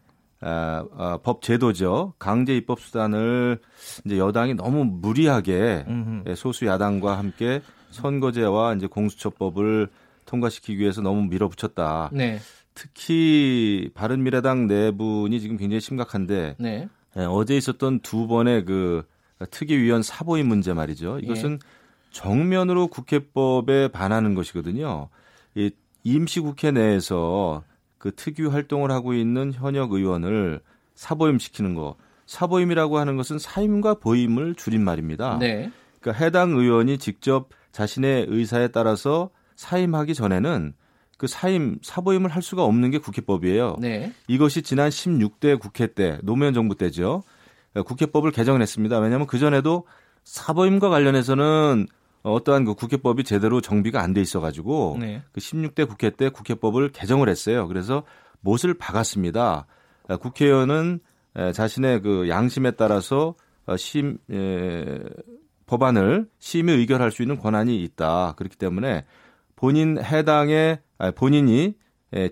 아, 아, 법 제도죠. 강제 입법 수단을 이제 여당이 너무 무리하게 음흠. 소수 야당과 함께 선거제와 이제 공수처법을 통과시키기 위해서 너무 밀어붙였다. 네. 특히 바른미래당 내분이 지금 굉장히 심각한데 네. 예, 어제 있었던 두 번의 그 특위위원 사보임 문제 말이죠. 이것은 예. 정면으로 국회법에 반하는 것이거든요. 이 임시국회 내에서 그 특유 활동을 하고 있는 현역 의원을 사보임 시키는 거. 사보임이라고 하는 것은 사임과 보임을 줄인 말입니다. 네. 그러니까 해당 의원이 직접 자신의 의사에 따라서 사임하기 전에는 그 사임 사보임을 할 수가 없는 게 국회법이에요. 네. 이것이 지난 16대 국회 때 노무현 정부 때죠. 국회법을 개정했습니다. 왜냐하면 그 전에도 사보임과 관련해서는 어떠한 그 국회법이 제대로 정비가 안 돼 있어가지고 네. 그 16대 국회 때 국회법을 개정을 했어요. 그래서 못을 박았습니다. 국회의원은 자신의 그 양심에 따라서 어, 심 에, 법안을 심의 의결할 수 있는 권한이 있다. 그렇기 때문에 본인 해당의 본인이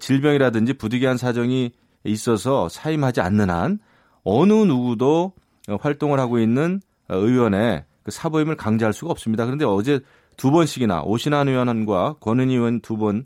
질병이라든지 부득이한 사정이 있어서 사임하지 않는 한 어느 누구도 활동을 하고 있는 의원의 그 사보임을 강제할 수가 없습니다. 그런데 어제 두 번씩이나 오신환 의원과 권은희 의원 두 분,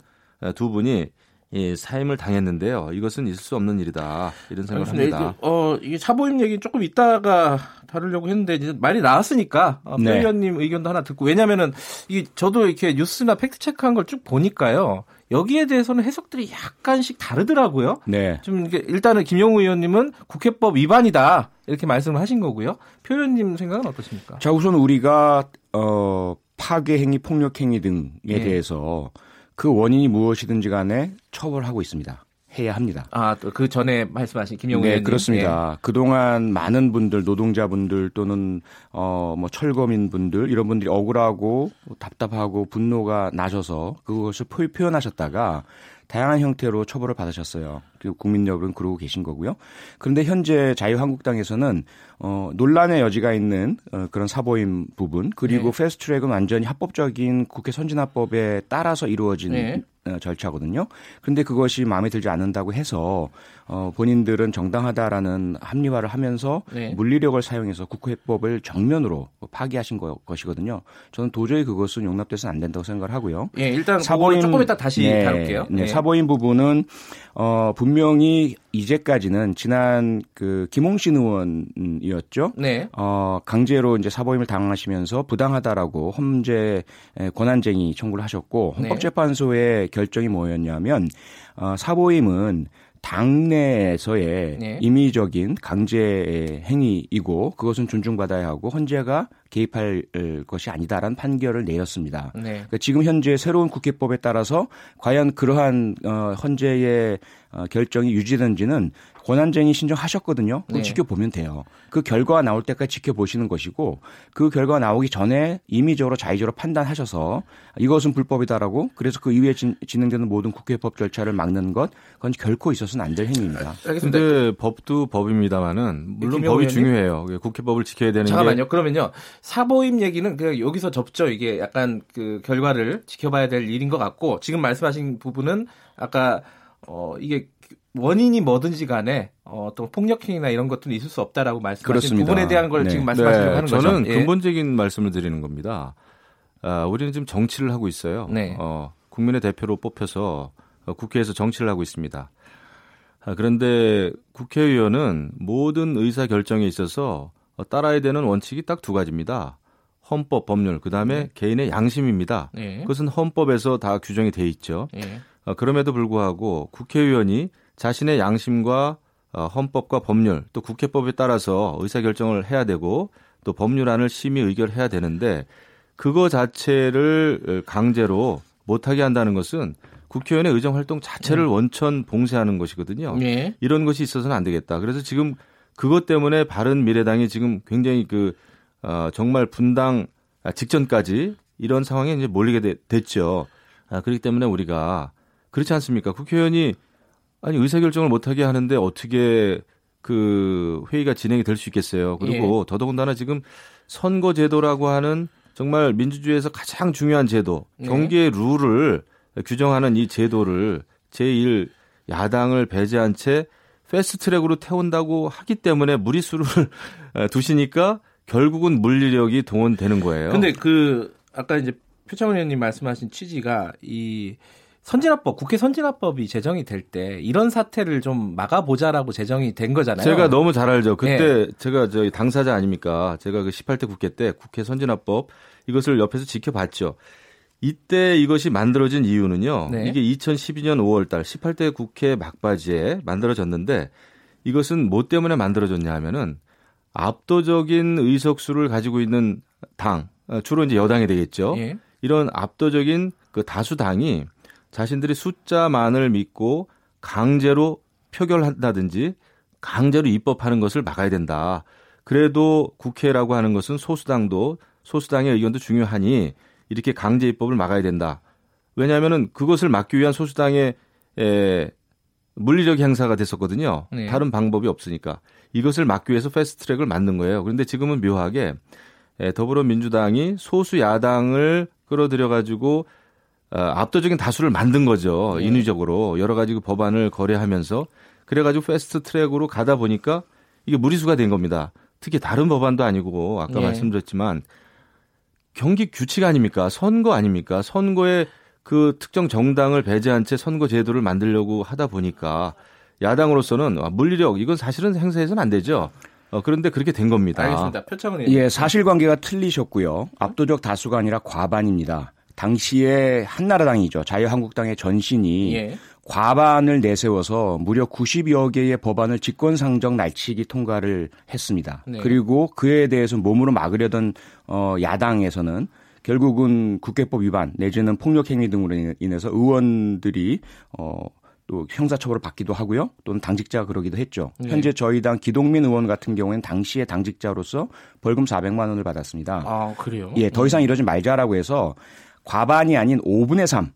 두 분이 이 사임을 당했는데요. 이것은 있을 수 없는 일이다. 이런 생각을 합니다. 어, 이게 사보임 얘기 조금 이따가 다루려고 했는데 이제 말이 나왔으니까 어, 네. 의원님 의견도 하나 듣고 왜냐면은 이게 저도 이렇게 뉴스나 팩트 체크한 걸 쭉 보니까요. 여기에 대해서는 해석들이 약간씩 다르더라고요. 네. 좀 이게 일단은 김용우 의원님은 국회법 위반이다 이렇게 말씀을 하신 거고요. 표 의원님 생각은 어떠십니까? 자 우선 우리가 어 파괴 행위, 폭력 행위 등에 네. 대해서 그 원인이 무엇이든지 간에 처벌하고 있습니다. 해야 합니다. 아, 또그 전에 말씀하신 김용우 네, 그렇습니다. 예. 그동안 많은 분들, 노동자분들 또는 어, 뭐 철거민 분들 이런 분들이 억울하고 답답하고 분노가 나셔서 그것을 표현하셨다가 다양한 형태로 처벌을 받으셨어요. 그리고 국민 여러분 그러고 계신 거고요. 그런데 현재 자유한국당에서는 어, 논란의 여지가 있는 어, 그런 사보임 부분 그리고 네. 패스트트랙은 완전히 합법적인 국회 선진화법에 따라서 이루어진 네. 어, 절차거든요. 그런데 그것이 마음에 들지 않는다고 해서 어, 본인들은 정당하다라는 합리화를 하면서 네. 물리력을 사용해서 국회법을 정면으로 파기하신 거, 것이거든요. 저는 도저히 그것은 용납돼서는 안 된다고 생각을 하고요. 예, 일단 사보임 조금 이따 다시 네, 다룰게요. 네, 네. 사보임 부분은 어, 분명히 이제까지는 지난 그 김홍신 의원이었죠. 네. 어, 강제로 이제 사보임을 당하시면서 부당하다라고 험제 권한쟁의 청구를 하셨고 네. 헌법재판소의 결정이 뭐였냐면 어, 사보임은 당내에서의 네. 임의적인 강제 행위이고 그것은 존중받아야 하고 헌재가 개입할 것이 아니다라는 판결을 내렸습니다. 네. 그러니까 지금 현재 새로운 국회법에 따라서 과연 그러한 어, 헌재의 어, 결정이 유지된지는 권한쟁의 신청하셨거든요. 그럼 네. 지켜보면 돼요. 그 결과가 나올 때까지 지켜보시는 것이고 그 결과가 나오기 전에 임의적으로 자의적으로 판단하셔서 이것은 불법이다라고 그래서 그 이후에 진, 행되는 모든 국회법 절차를 막는 것 그건 결코 있어서는 안 될 행위입니다. 그런데 법도 법입니다만은 물론 법이 의원님? 중요해요. 국회법을 지켜야 되는 잠깐만요. 게... 그러면요. 사보임 얘기는 그냥 여기서 접죠. 이게 약간 그 결과를 지켜봐야 될 일인 것 같고 지금 말씀하신 부분은 아까 어 이게 원인이 뭐든지 간에 어, 또 폭력행위나 이런 것들은 있을 수 없다라고 말씀하신. 부분에 대한 걸 네. 지금 말씀하시려고 네. 하는 저는 거죠. 저는 예. 근본적인 말씀을 드리는 겁니다. 아, 우리는 지금 정치를 하고 있어요. 네. 어, 국민의 대표로 뽑혀서 어, 국회에서 정치를 하고 있습니다. 아, 그런데 국회의원은 모든 의사 결정에 있어서 어, 따라야 되는 원칙이 딱 두 가지입니다. 헌법, 법률, 그 다음에 네. 개인의 양심입니다. 네. 그것은 헌법에서 다 규정이 돼 있죠. 네. 어, 그럼에도 불구하고 국회의원이 자신의 양심과 어, 헌법과 법률 또 국회법에 따라서 의사결정을 해야 되고 또 법률안을 심의 의결해야 되는데 그거 자체를 강제로 못하게 한다는 것은 국회의원의 의정 활동 자체를 음. 원천 봉쇄하는 것이거든요. 네. 이런 것이 있어서는 안 되겠다. 그래서 지금 그것 때문에 바른 미래당이 지금 굉장히 그 어, 정말 분당 직전까지 이런 상황에 이제 몰리게 되, 됐죠. 아, 그렇기 때문에 우리가 그렇지 않습니까? 국회의원이 아니 의사 결정을 못하게 하는데 어떻게 그 회의가 진행이 될 수 있겠어요. 그리고 예. 더더군다나 지금 선거제도라고 하는 정말 민주주의에서 가장 중요한 제도, 예. 경기의 룰을 규정하는 이 제도를 제1 야당을 배제한 채 패스트트랙으로 태운다고 하기 때문에 무리수를 두시니까 결국은 물리력이 동원되는 거예요. 근데 그 아까 이제 표창원 의원님 말씀하신 취지가 이 선진화법, 국회 선진화법이 제정이 될 때 이런 사태를 좀 막아보자라고 제정이 된 거잖아요. 제가 너무 잘 알죠. 그때 네. 제가 저희 당사자 아닙니까? 제가 그 18대 국회 때 국회 선진화법 이것을 옆에서 지켜봤죠. 이때 이것이 만들어진 이유는요. 네. 이게 2012년 5월 달 18대 국회 막바지에 만들어졌는데 이것은 뭐 때문에 만들어졌냐 하면은 압도적인 의석수를 가지고 있는 당, 어, 주로 이제 여당이 되겠죠. 예. 이런 압도적인 그 다수당이 자신들이 숫자만을 믿고 강제로 표결한다든지 강제로 입법하는 것을 막아야 된다. 그래도 국회라고 하는 것은 소수당도 소수당의 의견도 중요하니 이렇게 강제 입법을 막아야 된다. 왜냐하면은 그것을 막기 위한 소수당의 에, 물리적 행사가 됐었거든요. 네. 다른 방법이 없으니까 이것을 막기 위해서 fast track을 만든 거예요. 그런데 지금은 묘하게 에, 더불어민주당이 소수 야당을 끌어들여 가지고 어, 압도적인 다수를 만든 거죠. 네. 인위적으로 여러 가지 그 법안을 거래하면서 그래가지고 fast track으로 가다 보니까 이게 무리수가 된 겁니다. 특히 다른 법안도 아니고 아까 네. 말씀드렸지만 경기 규칙 아닙니까? 선거 아닙니까? 선거에 그 특정 정당을 배제한 채 선거 제도를 만들려고 하다 보니까 야당으로서는 물리력 이건 사실은 행사해서는 안 되죠. 어, 그런데 그렇게 된 겁니다. 알겠습니다. 표창은 예, 사실관계가 틀리셨고요. 압도적 다수가 아니라 과반입니다. 당시에 한나라당이죠. 자유한국당의 전신이 예. 과반을 내세워서 무려 90여 개의 법안을 직권상정 날치기 통과를 했습니다. 네. 그리고 그에 대해서 몸으로 막으려던 어 야당에서는 결국은 국회법 위반 내지는 폭력 행위 등으로 인해서 의원들이 어 또 형사처벌을 받기도 하고요. 또는 당직자가 그러기도 했죠. 네. 현재 저희 당 기동민 의원 같은 경우에는 당시에 당직자로서 벌금 400만 원을 받았습니다. 아, 그래요? 예, 더 이상 이러지 말자라고 해서 과반이 아닌 5분의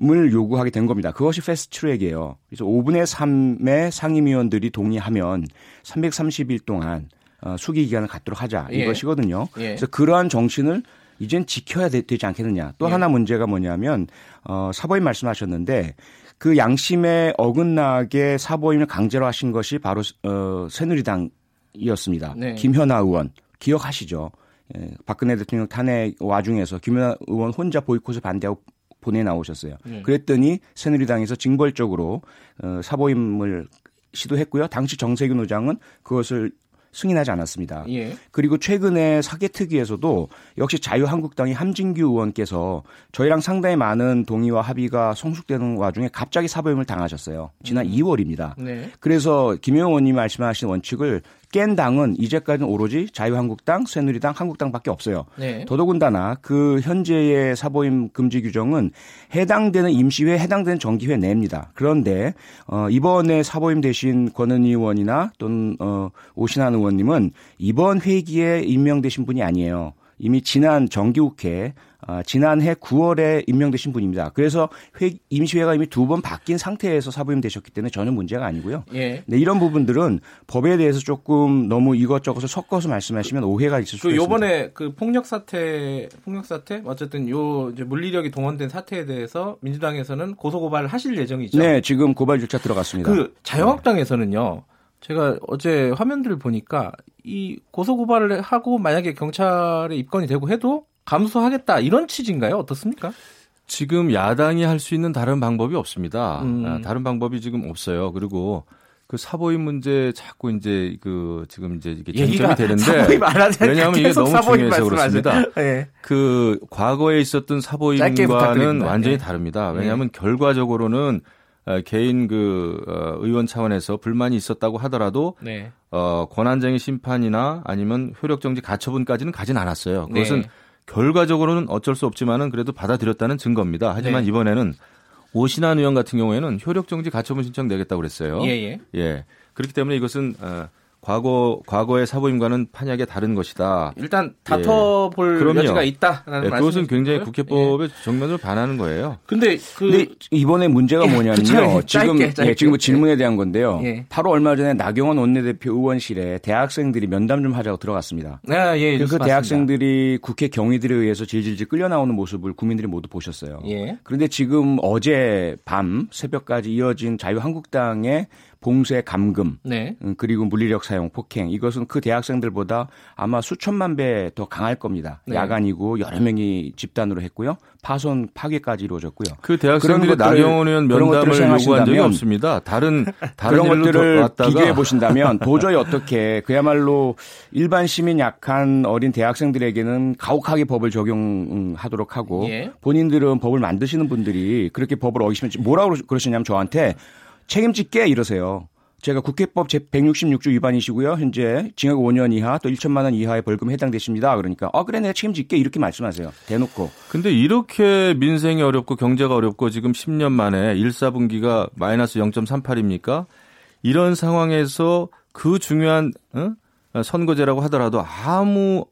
3을 요구하게 된 겁니다. 그것이 fast track이에요. 그래서 5분의 3의 상임위원들이 동의하면 330일 동안 어, 수기 기간을 갖도록 하자 예. 이것이거든요. 예. 그래서 그러한 정신을 이젠 지켜야 되, 지 않겠느냐. 또 예. 하나 문제가 뭐냐면 어, 사보임 말씀하셨는데 그 양심에 어긋나게 사보임을 강제로 하신 것이 바로 어, 새누리당이었습니다. 네. 김현아 의원 기억하시죠? 예, 박근혜 대통령 탄핵 와중에서 김연아 의원 혼자 보이콧을 반대하고 보내 나오셨어요. 네. 그랬더니 새누리당에서 징벌적으로 어, 사보임을 시도했고요. 당시 정세균 의장은 그것을 승인하지 않았습니다. 예. 그리고 최근에 사개특위에서도 역시 자유한국당이 함진규 의원께서 저희랑 상당히 많은 동의와 합의가 성숙되는 와중에 갑자기 사보임을 당하셨어요. 지난 음. 2월입니다. 네. 그래서 김영호 의원님 말씀하신 원칙을 깬 당은 이제까지는 오로지 자유한국당, 새누리당, 한국당밖에 없어요. 네. 더더군다나 그 현재의 사보임 금지 규정은 해당되는 임시회, 해당되는 정기회 내입니다. 그런데 어 이번에 사보임 대신 권은희 의원이나 또는 어 오신환 의원님은 이번 회기에 임명되신 분이 아니에요. 이미 지난 정기국회 아, 지난해 9월에 임명되신 분입니다. 그래서 회, 임시회가 이미 두 번 바뀐 상태에서 사부임 되셨기 때문에 전혀 문제가 아니고요. 예. 네, 이런 부분들은 법에 대해서 조금 너무 이것저것을 섞어서 말씀하시면 오해가 있을 수그 있습니다. 요번에 그 폭력 사태, 폭력 사태 어쨌든 요 물리력이 동원된 사태에 대해서 민주당에서는 고소 고발을 하실 예정이죠. 네, 지금 고발 절차 들어갔습니다. 그 자유한국당에서는요. 제가 어제 화면들을 보니까 이 고소 고발을 하고 만약에 경찰에 입건이 되고 해도 감수하겠다 이런 취지인가요? 어떻습니까? 지금 야당이 할 수 있는 다른 방법이 없습니다. 음. 아, 다른 방법이 지금 없어요. 그리고 그 사보임 문제 자꾸 이제 그 지금 이제 이게 쟁점이 되는데 왜냐하면 이게 너무 중요해서 그렇습니다. 네. 그 과거에 있었던 사보임과는 완전히 네. 다릅니다. 왜냐하면 네. 결과적으로는 어, 개인 그 어, 의원 차원에서 불만이 있었다고 하더라도 네. 어 권한쟁의 심판이나 아니면 효력정지 가처분까지는 가진 않았어요. 그것은 네. 결과적으로는 어쩔 수 없지만은 그래도 받아들였다는 증거입니다. 하지만 네. 이번에는 오신환 의원 같은 경우에는 효력정지 가처분 신청 내겠다고 그랬어요. 예, 예. 예. 그렇기 때문에 이것은 어, 과거 과거의 사보임과는 판약이 다른 것이다. 일단 다퉈볼 예. 여지가 있다라는 예, 그것은 굉장히 국회법의 예. 정면으로 반하는 거예요. 근데 그 근데 이번에 문제가 예, 뭐냐면요. 지금 짧게, 짧게. 예, 지금 질문에 대한 건데요. 예. 바로 얼마 전에 나경원 원내대표 의원실에 대학생들이 면담 좀 하자고 들어갔습니다. 아, 예, 그 대학생들이 국회 경위들에 의해서 질질질 끌려 나오는 모습을 국민들이 모두 보셨어요. 그런데 지금 어제 밤 새벽까지 이어진 자유한국당의 봉쇄 감금 네. 음, 그리고 물리력 사용 폭행 이것은 그 대학생들보다 아마 수천만 배 더 강할 겁니다. 네. 야간이고 여러 명이 집단으로 했고요. 파손 파괴까지 이루어졌고요. 그 대학생들이 나경원 의원 면담을 요구한 적이 없습니다. 다른 다른 그런 것들을 비교해 보신다면 도저히 어떻게 그야말로 일반 시민 약한 어린 대학생들에게는 가혹하게 법을 적용하도록 하고 예. 본인들은 법을 만드시는 분들이 그렇게 법을 어기시면 뭐라고 그러시냐면 저한테 책임질게 이러세요. 제가 국회법 제166조 위반이시고요. 현재 징역 5년 이하 또 1천만 원 이하의 벌금에 해당되십니다. 그러니까 어 그래 내가 책임질게 이렇게 말씀하세요. 대놓고. 근데 이렇게 민생이 어렵고 경제가 어렵고 지금 10년 만에 1, 4분기가 마이너스 0.38입니까? 이런 상황에서 그 중요한 어? 선거제라고 하더라도 아무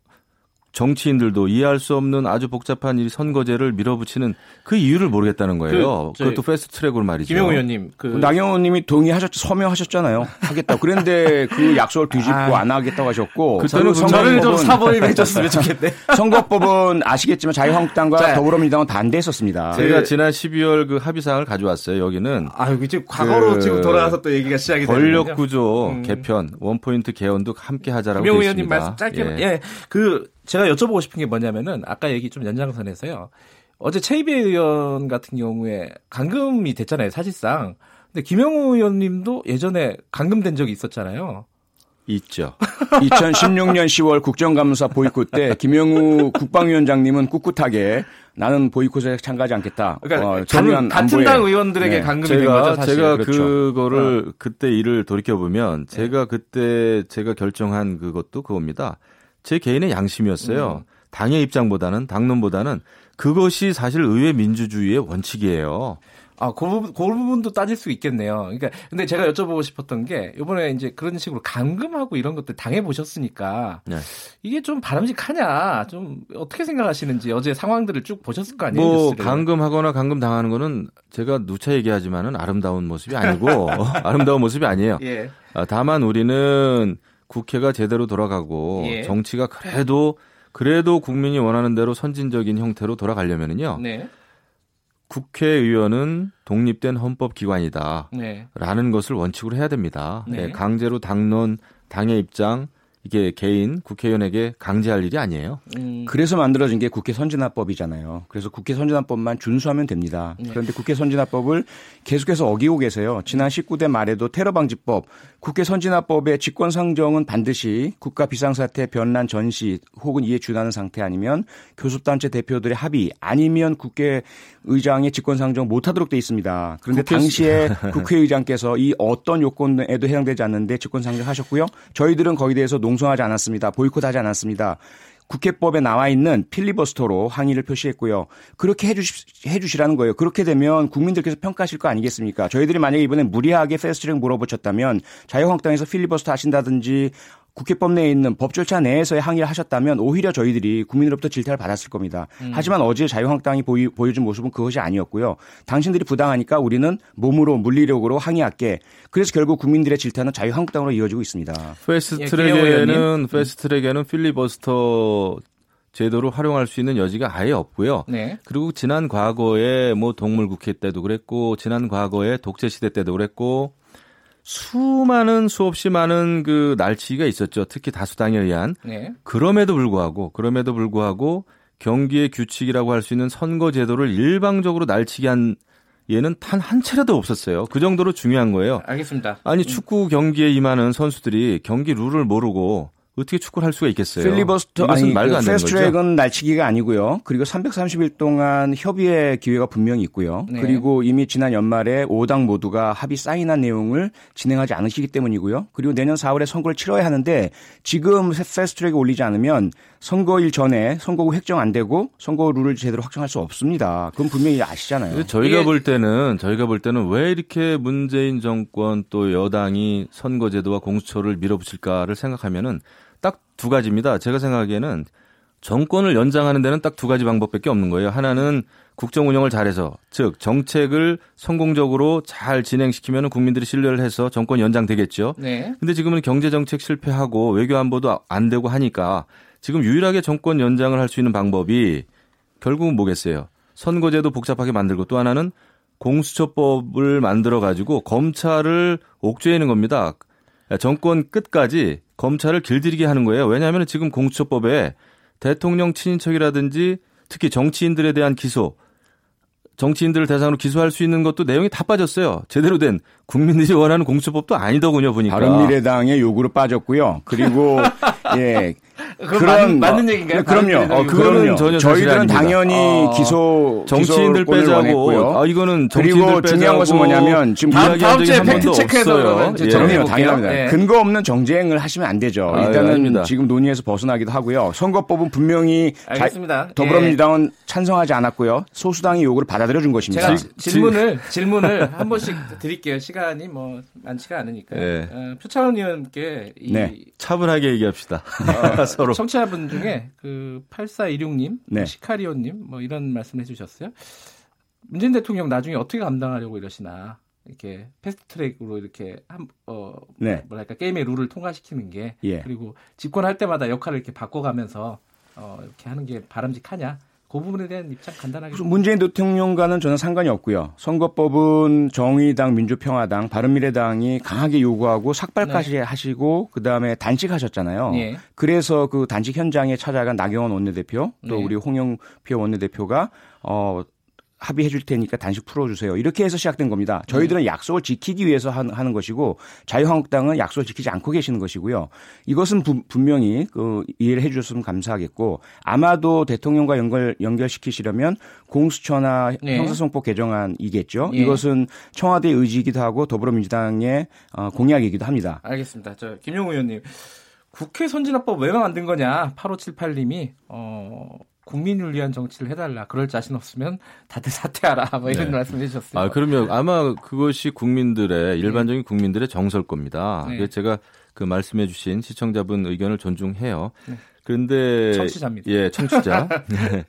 정치인들도 이해할 수 없는 아주 복잡한 이 선거제를 밀어붙이는 그 이유를 모르겠다는 거예요. 그, 그것도 fast track으로 말이죠. 김영우 의원님, 그 나경원 의원님이 동의하셨 서명하셨잖아요. 하겠다. 그런데 그 약속을 뒤집고 아, 안 하겠다고 하셨고 그때는 저를 좀 사보임 해줬으면 좋겠네. 선거법은 아시겠지만 자유한국당과 자, 더불어민주당은 반대했었습니다. 제가 그, 지난 12월 그 합의 사항을 가져왔어요. 여기는 아 여기 지금 과거로 그 지금 돌아가서 또 얘기가 시작이 되는군요. 권력 구조 음. 개편, 원포인트 개헌도 함께 하자라고 김영우 의원님 말씀 짧게 예. 예. 그 제가 여쭤보고 싶은 게 뭐냐면은 아까 얘기 좀 연장선에서요. 어제 최이배 의원 같은 경우에 감금이 됐잖아요, 사실상. 근데 김영우 의원님도 예전에 감금된 적이 있었잖아요. 있죠. 2016년 10월 국정감사 보이콧 때 김영우 국방위원장님은 꿋꿋하게 나는 보이콧에 참가하지 않겠다. 그러니까 어, 같은, 같은 당 의원들에게 네. 감금이 제가, 된 거죠, 사실. 제가 그렇죠. 그거를 어. 그때 일을 돌이켜 보면 제가 네. 그때 제가 결정한 그것도 그겁니다. 제 개인의 양심이었어요. 음. 당의 입장보다는 당론보다는 그것이 사실 의회 민주주의의 원칙이에요. 아, 그 부분, 그 부분도 따질 수 있겠네요. 그러니까, 근데 제가 여쭤보고 싶었던 게, 이번에 이제 그런 식으로 감금하고 이런 것들 당해 보셨으니까, 네. 이게 좀 바람직하냐, 좀 어떻게 생각하시는지 어제 상황들을 쭉 보셨을 거 아니에요? 뭐, 뉴스를. 감금하거나 감금 당하는 거는 제가 누차 얘기하지만은 아름다운 모습이 아니고, 아름다운 모습이 아니에요. 예. 아, 다만 우리는 국회가 제대로 돌아가고 예. 정치가 그래도 그래도 국민이 원하는 대로 선진적인 형태로 돌아가려면은요. 네. 국회의원은 독립된 헌법기관이다. 네. 라는 것을 원칙으로 해야 됩니다. 네. 네, 강제로 당론, 당의 입장, 이게 개인 국회의원에게 강제할 일이 아니에요. 음. 그래서 만들어진 게 국회 선진화법이잖아요. 그래서 국회 선진화법만 준수하면 됩니다. 네. 그런데 국회 선진화법을 계속해서 어기고 계세요. 지난 19대 말에도 테러 방지법, 국회 선진화법의 직권 상정은 반드시 국가 비상사태 변란 전시 혹은 이에 준하는 상태 아니면 교섭단체 대표들의 합의 아니면 국회 의장의 직권 상정 못하도록 돼 있습니다. 그런데 국회... 당시에 국회의장께서 이 어떤 요건에도 해당되지 않는데 직권 상정하셨고요. 저희들은 거기에 대해서 농 동성하지 않았습니다. 보이콧하지 않았습니다. 국회법에 나와 있는 필리버스터로 항의를 표시했고요. 그렇게 해주시, 해주시라는 거예요. 그렇게 되면 국민들께서 평가하실 거 아니겠습니까? 저희들이 만약에 이번에 무리하게 패스트트랙 물어붙였다면 자유한국당에서 필리버스터 하신다든지 국회법 내에 있는 법 절차 내에서의 항의를 하셨다면 오히려 저희들이 국민으로부터 질타를 받았을 겁니다. 음. 하지만 어제 자유한국당이 보이, 보여준 모습은 그것이 아니었고요. 당신들이 부당하니까 우리는 몸으로 물리력으로 항의할게. 그래서 결국 국민들의 질타는 자유한국당으로 이어지고 있습니다. 패스트트랙에는 예, 패스트트랙에는 필리버스터 제도를 활용할 수 있는 여지가 아예 없고요. 네. 그리고 지난 과거에 뭐 동물국회 때도 그랬고 지난 과거에 독재 시대 때도 그랬고 수많은 수없이 많은 그 날치기가 있었죠. 특히 다수당에 의한. 네. 그럼에도 불구하고 그럼에도 불구하고 경기의 규칙이라고 할 수 있는 선거 제도를 일방적으로 날치기 한 얘는 단 한 차례도 없었어요. 그 정도로 중요한 거예요. 알겠습니다. 아니 축구 경기에 임하는 선수들이 경기 룰을 모르고 어떻게 축구를 할 수가 있겠어요? 필리버스터 아니 말도 안그 패스트트랙은 날치기가 아니고요. 그리고 330일 동안 협의의 기회가 분명히 있고요. 네. 그리고 이미 지난 연말에 5당 모두가 합의 사인한 내용을 진행하지 않으시기 때문이고요. 그리고 내년 4월에 선거를 치러야 하는데 지금 패스트트랙에 올리지 않으면 선거일 전에 선거구 획정 안 되고 선거 룰을 제대로 확정할 수 없습니다. 그건 분명히 아시잖아요. 저희가 볼 때는 저희가 볼 때는 왜 이렇게 문재인 정권 또 여당이 선거제도와 공수처를 밀어붙일까를 생각하면은 딱 두 가지입니다. 제가 생각하기에는 정권을 연장하는 데는 딱 두 가지 방법밖에 없는 거예요. 하나는 국정 운영을 잘해서 즉 정책을 성공적으로 잘 진행시키면 국민들이 신뢰를 해서 정권 연장되겠죠. 네. 근데 지금은 경제 정책 실패하고 외교 안보도 안 되고 하니까 지금 유일하게 정권 연장을 할 수 있는 방법이 결국은 뭐겠어요? 선거제도 복잡하게 만들고 또 하나는 공수처법을 만들어 가지고 검찰을 옥죄이는 겁니다. 정권 끝까지 검찰을 길들이게 하는 거예요. 왜냐하면 지금 공수처법에 대통령 친인척이라든지 특히 정치인들에 대한 기소, 정치인들을 대상으로 기소할 수 있는 것도 내용이 다 빠졌어요. 제대로 된 국민들이 원하는 공수처법도 아니더군요, 보니까. 바른미래당의 요구로 빠졌고요. 그리고 예 그런 맞, 는 얘기인가요? 그럼요. 어, 그거는 전혀 저희들은 당연히 어. 기소 정치인들 빼자고. 아 이거는 그리고 중요한 것은 뭐냐면 지금 다음, 다음 주에 팩트 체크해서 예. 정리요 당연합니다. 예. 근거 없는 정쟁을 하시면 안 되죠. 아, 일단은 예, 지금 논의에서 벗어나기도 하고요. 선거법은 분명히 알겠습니다. 자, 더불어민주당은 예. 찬성하지 않았고요. 소수당의 요구를 받아들여 준 것입니다. 제가 질문을 질문을 한 번씩 드릴게요. 시간이 뭐 많지가 않으니까. 예. 어, 표창원 의원께 이 네. 차분하게 얘기합시다. 어, 서로. 청취자분 중에 그 8416님, 네. 시카리오님 뭐 이런 말씀 해 주셨어요. 문재인 대통령 나중에 어떻게 감당하려고 이러시나. 이렇게 패스트트랙으로 이렇게 한, 어, 네. 뭐랄까 게임의 룰을 통과시키는 게 예. 그리고 집권할 때마다 역할을 이렇게 바꿔가면서 어, 이렇게 하는 게 바람직하냐 그 부분에 대한 입장 간단하게. 문재인 대통령과는 저는 상관이 없고요. 선거법은 정의당, 민주평화당, 바른미래당이 강하게 요구하고 삭발까지 네. 하시고 그 다음에 단식하셨잖아요. 네. 그래서 그 단식 현장에 찾아간 나경원 원내대표 또 네. 우리 홍영표 원내대표가 어 합의해 줄 테니까 단식 풀어주세요. 이렇게 해서 시작된 겁니다. 저희들은 네. 약속을 지키기 위해서 하는 것이고 자유한국당은 약속을 지키지 않고 계시는 것이고요. 이것은 부, 분명히 그 이해를 해 주셨으면 감사하겠고 아마도 대통령과 연결, 연결시키시려면 공수처나 네. 형사성법 개정안이겠죠. 네. 이것은 청와대의 의지이기도 하고 더불어민주당의 어, 공약이기도 합니다. 알겠습니다. 저 김용우 의원님. 국회 선진화법 왜 만든 거냐? 8578님이 어 국민을 위한 정치를 해달라. 그럴 자신 없으면 다들 사퇴하라. 뭐 이런 네. 말씀 해 주셨어요. 아, 그러면 아마 그것이 국민들의, 일반적인 국민들의 정서일 겁니다. 네. 그래서 제가 그 말씀해 주신 시청자분 의견을 존중해요. 네. 그런데. 청취자입니다. 예, 청취자. 네.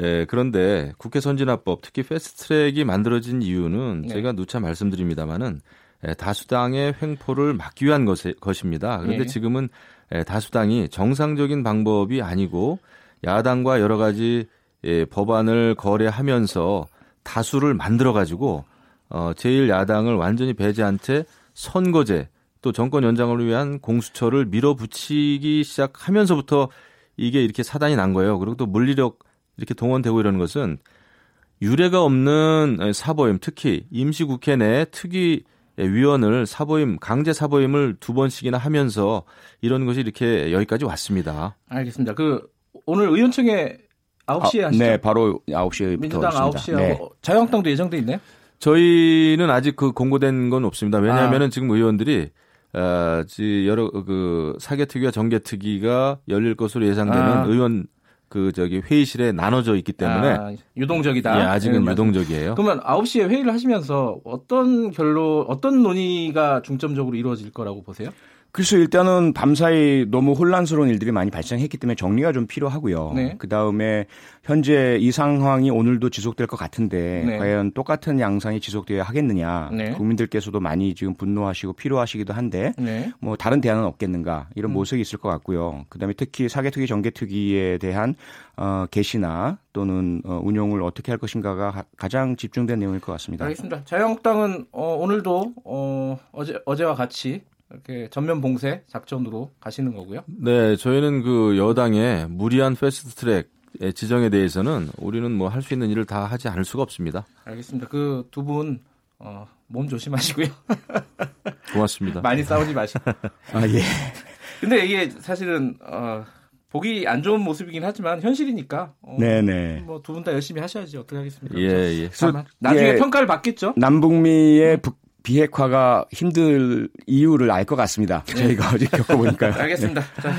예, 그런데 국회 선진화법, 특히 패스트트랙이 만들어진 이유는 네. 제가 누차 말씀드립니다마는 예, 다수당의 횡포를 막기 위한 것, 것입니다. 그런데 네. 지금은 예, 다수당이 정상적인 방법이 아니고 야당과 여러 가지 예, 법안을 거래하면서 다수를 만들어 가지고 어 제일 야당을 완전히 배제한 채 선거제 또 정권 연장을 위한 공수처를 밀어붙이기 시작하면서부터 이게 이렇게 사단이 난 거예요. 그리고 또 물리력 이렇게 동원되고 이러는 것은 유례가 없는 사보임, 특히 임시국회 내 특위 위원을 사보임, 강제 사보임을 두 번씩이나 하면서 이런 것이 이렇게 여기까지 왔습니다. 알겠습니다. 그 오늘 의원총회 9시에 아, 하시죠? 네, 바로 9시에 민주당 9시에 네. 자유한국당도 예정돼 있나요? 저희는 아직 그 공고된 건 없습니다. 왜냐하면 아. 지금 의원들이 어, 여러 그 사개특위와 정개특위가 열릴 것으로 예상되는 아. 의원 그 저기 회의실에 나눠져 있기 때문에 아, 유동적이다. 예, 아직은 네, 유동적이에요. 그러면 9시에 회의를 하시면서 어떤 결로 어떤 논의가 중점적으로 이루어질 거라고 보세요? 그래서 일단은 밤사이 너무 혼란스러운 일들이 많이 발생했기 때문에 정리가 좀 필요하고요. 네. 그 다음에 현재 이 상황이 오늘도 지속될 것 같은데 네. 과연 똑같은 양상이 지속되어야 하겠느냐. 네. 국민들께서도 많이 지금 분노하시고 필요하시기도 한데 네. 뭐 다른 대안은 없겠는가 이런 음. 모색이 있을 것 같고요. 그 다음에 특히 사개특위 정개특위에 대한 어, 개시나 또는 어, 운용을 어떻게 할 것인가가 가장 집중된 내용일 것 같습니다. 알겠습니다. 자유한국당은 어, 오늘도 어, 어제 어제와 같이 이렇게 전면 봉쇄 작전으로 가시는 거고요. 네, 저희는 그 여당의 무리한 패스트 트랙 지정에 대해서는 우리는 뭐 할 수 있는 일을 다 하지 않을 수가 없습니다. 알겠습니다. 그 두분 어, 몸 조심하시고요. 고맙습니다. 많이 싸우지 마시고. 아 예. 근데 이게 사실은 어, 보기 안 좋은 모습이긴 하지만 현실이니까. 어, 네네. 뭐 두 분 다 열심히 하셔야지 어떻게 하겠습니까? 예, 예. 나중에 예, 평가를 받겠죠. 남북미의 북 비핵화가 힘들 이유를 알 것 같습니다. 네. 저희가 어제 겪어보니까요. 알겠습니다. 네. 자,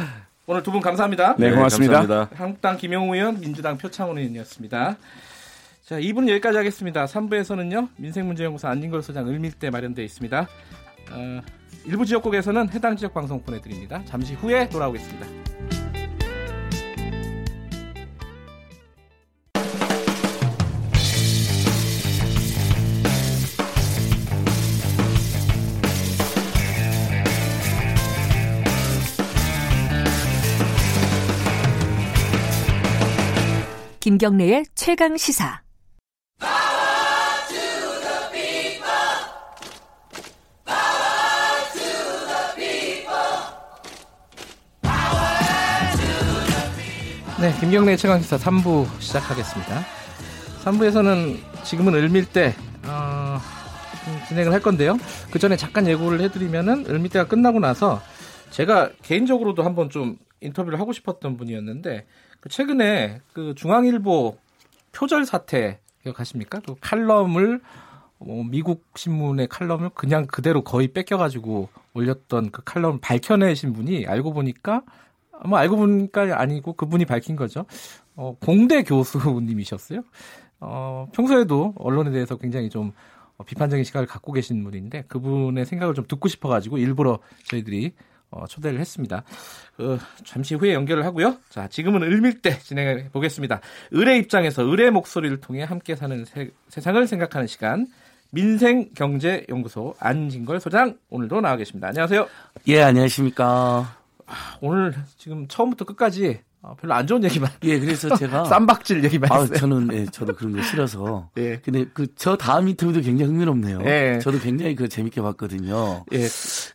오늘 두 분 감사합니다. 네, 고맙습니다. 네, 감사합니다. 한국당 김영우 의원, 민주당 표창원 의원이었습니다. 자, 2분 여기까지 하겠습니다. 3부에서는요, 민생문제연구소 안진걸 소장 을밀대 마련되어 있습니다. 어, 일부 지역국에서는 해당 지역 방송 보내드립니다. 잠시 후에 돌아오겠습니다. 김경래의 최강 시사. 네, 김경래 최강시사 3부 시작하겠습니다. 3부에서는 지금은 을밀대 어, 진행을 할 건데요. 그 전에 잠깐 예고를 해드리면은 을밀대가 끝나고 나서 제가 개인적으로도 한번 좀 인터뷰를 하고 싶었던 분이었는데 그 최근에 그 중앙일보 표절 사태 기억하십니까? 그 칼럼을 뭐 미국 신문의 칼럼을 그냥 그대로 거의 뺏겨가지고 올렸던 그 칼럼을 밝혀내신 분이 알고 보니까 뭐 알고 보니까 아니고 그분이 밝힌 거죠. 어, 공대 교수님이셨어요. 어, 평소에도 언론에 대해서 굉장히 좀 비판적인 시각을 갖고 계신 분인데 그분의 생각을 좀 듣고 싶어가지고 일부러 저희들이 어, 초대를 했습니다. 어, 잠시 후에 연결을 하고요. 자, 지금은 을밀대 진행해 보겠습니다. 을의 입장에서 을의 목소리를 통해 함께 사는 세, 세상을 생각하는 시간. 민생경제연구소 안진걸 소장 오늘도 나와 계십니다. 안녕하세요. 예, 안녕하십니까. 아, 오늘 지금 처음부터 끝까지 아, 별로 안 좋은 얘기만. 예, 그래서 제가 쌈박질 얘기만 아, 했어요. 저는 예, 저도 그런 거 싫어서. 예. 근데 그 저 다음 인터뷰도 굉장히 흥미롭네요. 예. 저도 굉장히 그 재밌게 봤거든요. 예.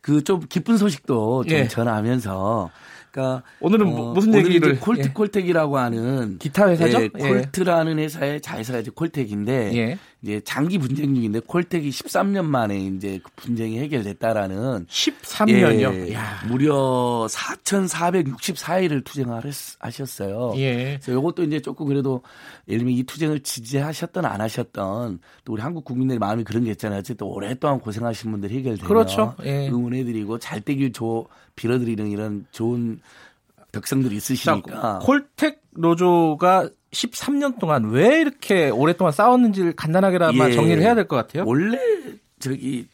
그 좀 기쁜 소식도 좀 예. 전하면서 그러니까 오늘은 어, 무슨 얘기를 콜트 예. 콜텍이라고 하는 기타 회사죠? 예, 콜트라는 회사의 자회사가 이제 콜텍인데 예. 이제 장기 분쟁 중인데 콜텍이 13년 만에 이제 그 분쟁이 해결됐다라는 13년요. 예, 무려 4,464일을 투쟁을 하셨어요. 예. 그래서 이것도 이제 조금 그래도 예를 들면 이 투쟁을 지지하셨던 안 하셨던 또 우리 한국 국민들의 마음이 그런 게 있잖아요. 어쨌든 오랫동안 고생하신 분들 해결되면 그렇죠. 예. 응원해드리고 잘 되길 조 빌어드리는 이런 좋은 덕성들이 있으시니까. 자, 콜텍 노조가 13년 동안 왜 이렇게 오랫동안 싸웠는지를 간단하게나마 예. 정리를 해야 될 것 같아요. 원래 저기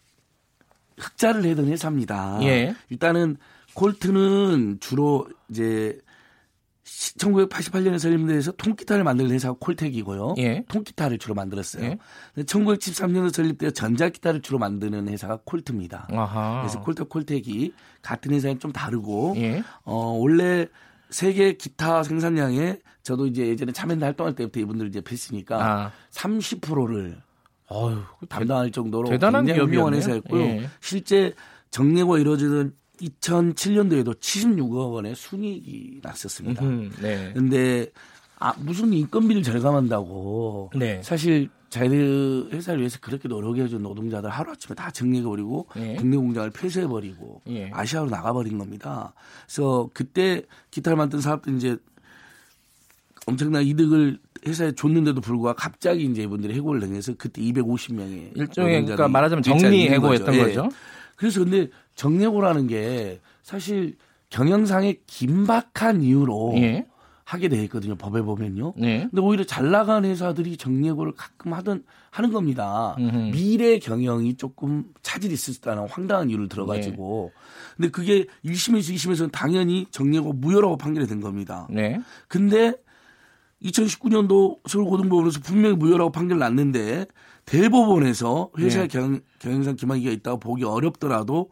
흑자를 해던 회사입니다. 예. 일단은 콜트는 주로 이제 1988년에 설립돼서 통기타를 만드는 회사가 콜텍이고요. 예. 통기타를 주로 만들었어요. 예. 1913년에 설립되어 전자기타를 주로 만드는 회사가 콜트입니다. 아하. 그래서 콜트 콜텍이 같은 회사는 좀 다르고 예. 어 원래 세계 기타 생산량에 저도 이제 예전에 참여연대 활동할 때부터 이분들 이제 뵀으니까 아. 30%를 어휴, 담당할 정도로 대단한 굉장히 회사였고요. 예. 실제 정례가 이루어지던 2007년도에도 76억 원의 순이익이 났었습니다. 그런데 네. 아, 무슨 인건비를 절감한다고 네. 사실 자기들 회사를 위해서 그렇게 노력해준 노동자들 하루아침에 다 정리해버리고 예. 국내 공장을 폐쇄해버리고 예. 아시아로 나가버린 겁니다. 그래서 그때 기타를 만든 사업들 이제 엄청난 이득을 회사에 줬는데도 불구하고 갑자기 이제 이분들이 해고를 당해서 그때 250명의 일종의 그러니까 말하자면 정리 해고였던 거죠. 예. 그래서 근데 정례고라는 게 사실 경영상의 긴박한 이유로 예. 하게 돼 있거든요. 법에 보면요. 네. 근데 오히려 잘 나간 회사들이 정례고를 가끔 하던 하는 겁니다. 음흠. 미래 경영이 조금 차질이 있을 수 있다는 황당한 이유를 들어가지고. 네. 근데 그게 1심에서 2심에서는 당연히 정례고 무효라고 판결이 된 겁니다. 네. 근데 2019년도 서울고등법원에서 분명히 무효라고 판결 났는데 대법원에서 회사의 네. 경, 경영상 기만기가 있다고 보기 어렵더라도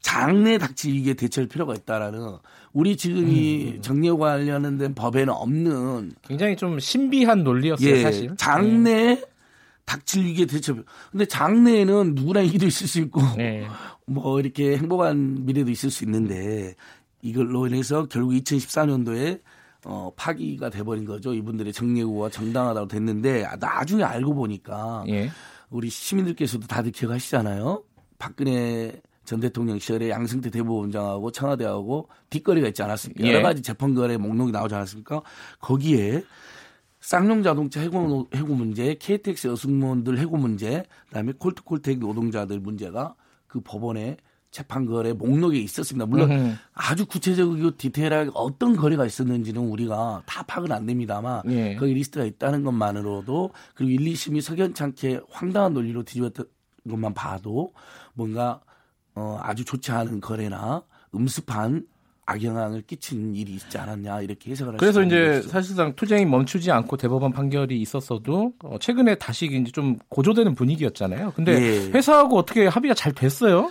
장래 닥칠 위기에 대처할 필요가 있다라는 우리 지금 이 음. 정리와 관련된 법에는 없는 굉장히 좀 신비한 논리였어요 예, 사실. 장래 네. 닥칠 위기에 대처. 근데 장래에는 누구나 이기도 있을 수 있고 네. 뭐 이렇게 행복한 미래도 있을 수 있는데 이걸로 인해서 결국 2014년도에 어, 파기가 돼버린 거죠. 이분들의 정례구가 정당하다고 됐는데 나중에 알고 보니까 예. 우리 시민들께서도 다들 기억하시잖아요. 박근혜 전 대통령 시절에 양승태 대법원장하고 청와대하고 뒷거리가 있지 않았습니까? 예. 여러 가지 재판 거래 목록이 나오지 않았습니까? 거기에 쌍용 자동차 해고, 해고 문제, KTX 여승무원들 해고 문제, 그다음에 콜트콜텍 노동자들 문제가 그 법원에 재판 거래 목록에 있었습니다. 물론 음흠. 아주 구체적이고 디테일하게 어떤 거래가 있었는지는 우리가 다 파악은 안 됩니다만 예. 거기 리스트가 있다는 것만으로도 그리고 1, 2심이 석연찮게 황당한 논리로 뒤집었던 것만 봐도 뭔가 어, 아주 좋지 않은 거래나 음습한 악영향을 끼친 일이 있지 않았냐 이렇게 해석을 할 그래서 이제 것이죠. 사실상 투쟁이 멈추지 않고 대법원 판결이 있었어도 어, 최근에 다시 이제 좀 고조되는 분위기였잖아요. 근데 예. 회사하고 어떻게 합의가 잘 됐어요?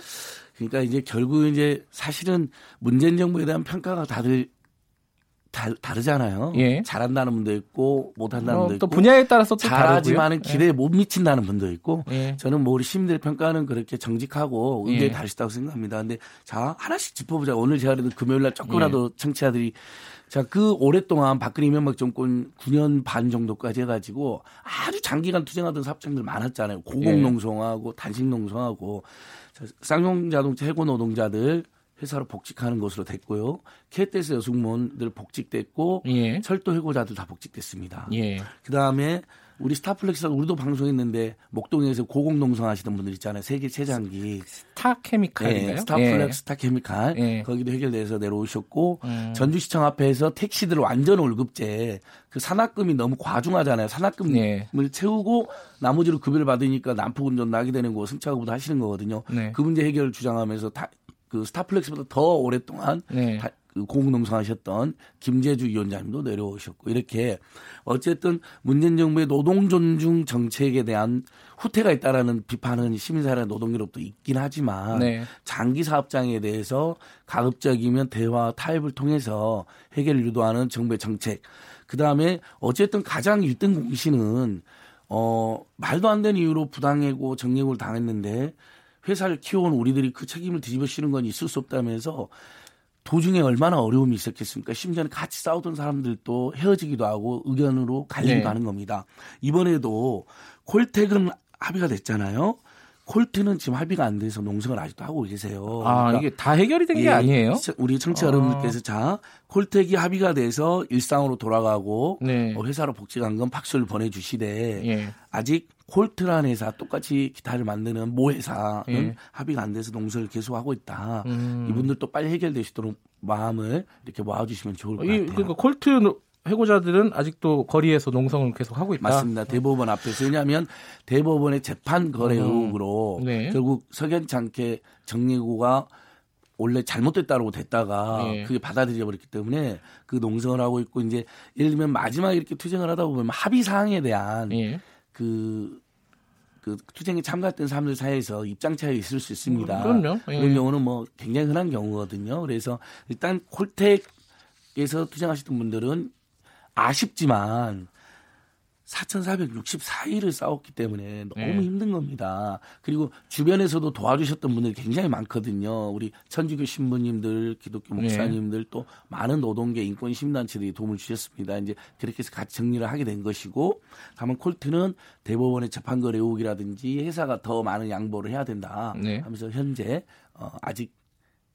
그러니까 이제 결국 이제 사실은 문재인 정부에 대한 평가가 다들 다, 다르잖아요. 예. 잘한다는 분도 있고 못한다는 어, 분도 있고 또 분야에 따라서 또 잘하지만은 예. 기대에 예. 못 미친다는 분도 있고 예. 저는 뭐 우리 시민들 평가는 그렇게 정직하고 의견이 예. 있다고 생각합니다. 근데 자 하나씩 짚어보자. 오늘 제가 그래도 금요일 날 조금이라도 예. 청취자들이 자, 그 오랫동안 박근혜 이명박 정권 9년 반 정도까지 해가지고 아주 장기간 투쟁하던 사업장들 많았잖아요. 고공농성하고 단식농성하고 쌍용 자동차 해고 노동자들 회사로 복직하는 것으로 됐고요. KTS 여승무원들 복직됐고 예. 철도 해고자들 다 복직됐습니다. 예. 그다음에 우리 스타플렉스 우리도 방송했는데 목동에서 고공농성 하시던 분들 있잖아요. 세계 최장기 스타케미칼인가요? 네, 스타플렉스 예. 스타케미칼 예. 거기도 해결돼서 내려오셨고 음. 전주시청 앞에서 택시들 완전 월급제 그 사납금이 너무 과중하잖아요. 사납금을 예. 채우고 나머지로 급여를 받으니까 난폭운전 나게 되는 거 승차급도 하시는 거거든요. 네. 그 문제 해결을 주장하면서 다, 그 스타플렉스보다 더 오랫동안 네. 다, 그 공농성하셨던 김재주 위원장님도 내려오셨고 이렇게 어쨌든 문재인 정부의 노동 존중 정책에 대한 후퇴가 있다라는 비판은 시민사회 노동계로부터 있긴 하지만 네. 장기 사업장에 대해서 가급적이면 대화 타협을 통해서 해결을 유도하는 정부의 정책 그 다음에 어쨌든 가장 1등 공신은 어 말도 안 되는 이유로 부당해고 정리해고를 당했는데 회사를 키워온 우리들이 그 책임을 뒤집어 씌는 건 있을 수 없다면서 도중에 얼마나 어려움이 있었겠습니까? 심지어는 같이 싸우던 사람들도 헤어지기도 하고 의견으로 갈리기도 네. 하는 겁니다. 이번에도 콜택은 합의가 됐잖아요. 콜트는 지금 합의가 안 돼서 농성을 아직도 하고 계세요. 아, 그러니까 이게 다 해결이 된게 예, 아니에요? 우리 청취자 아. 여러분들께서 자, 콜텍이 합의가 돼서 일상으로 돌아가고 네. 어, 회사로 복직한 건 박수를 보내주시되 예. 아직 콜트라는 회사 똑같이 기타를 만드는 모 회사는 예. 합의가 안 돼서 농성을 계속하고 있다. 음. 이분들도 빨리 해결되시도록 마음을 이렇게 모아주시면 좋을 것 같아요. 그러니까 콜트 해고자들은 아직도 거리에서 농성을 계속 하고 있다. 맞습니다. 대법원 앞에서 왜냐하면 대법원의 재판 거래 음. 의혹으로 네. 결국 석연찮게 정리고가 원래 잘못됐다고 됐다가 네. 그게 받아들여 버렸기 때문에 그 농성을 하고 있고 이제 예를 들면 마지막에 이렇게 투쟁을 하다 보면 합의 사항에 대한 네. 그, 그 투쟁에 참가했던 사람들 사이에서 입장 차이 있을 수 있습니다. 그럼요. 예. 그런 경우는 뭐 굉장히 흔한 경우거든요. 그래서 일단 콜텍에서 투쟁하셨던 분들은 아쉽지만 4,464일을 싸웠기 때문에 너무 네. 힘든 겁니다. 그리고 주변에서도 도와주셨던 분들이 굉장히 많거든요. 우리 천주교 신부님들, 기독교 네. 목사님들 네. 또 많은 노동계 인권 시민단체들이 도움을 주셨습니다. 이제 그렇게 해서 같이 정리를 하게 된 것이고 다만 콜트는 대법원의 재판거래 의혹이라든지 회사가 더 많은 양보를 해야 된다 네. 하면서 현재 어, 아직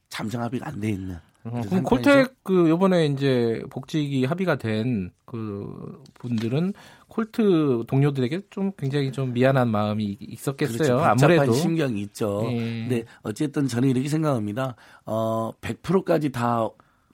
잠정 합의가 안 돼 있는 어, 그럼 콜텍 그 요번에 이제 복직이 합의가 된 그 분들은 콜트 동료들에게 좀 굉장히 좀 미안한 마음이 있었겠어요. 그렇죠. 아무래도 심경이 있죠. 예. 근데 어쨌든 저는 이렇게 생각합니다. 어 100%까지 다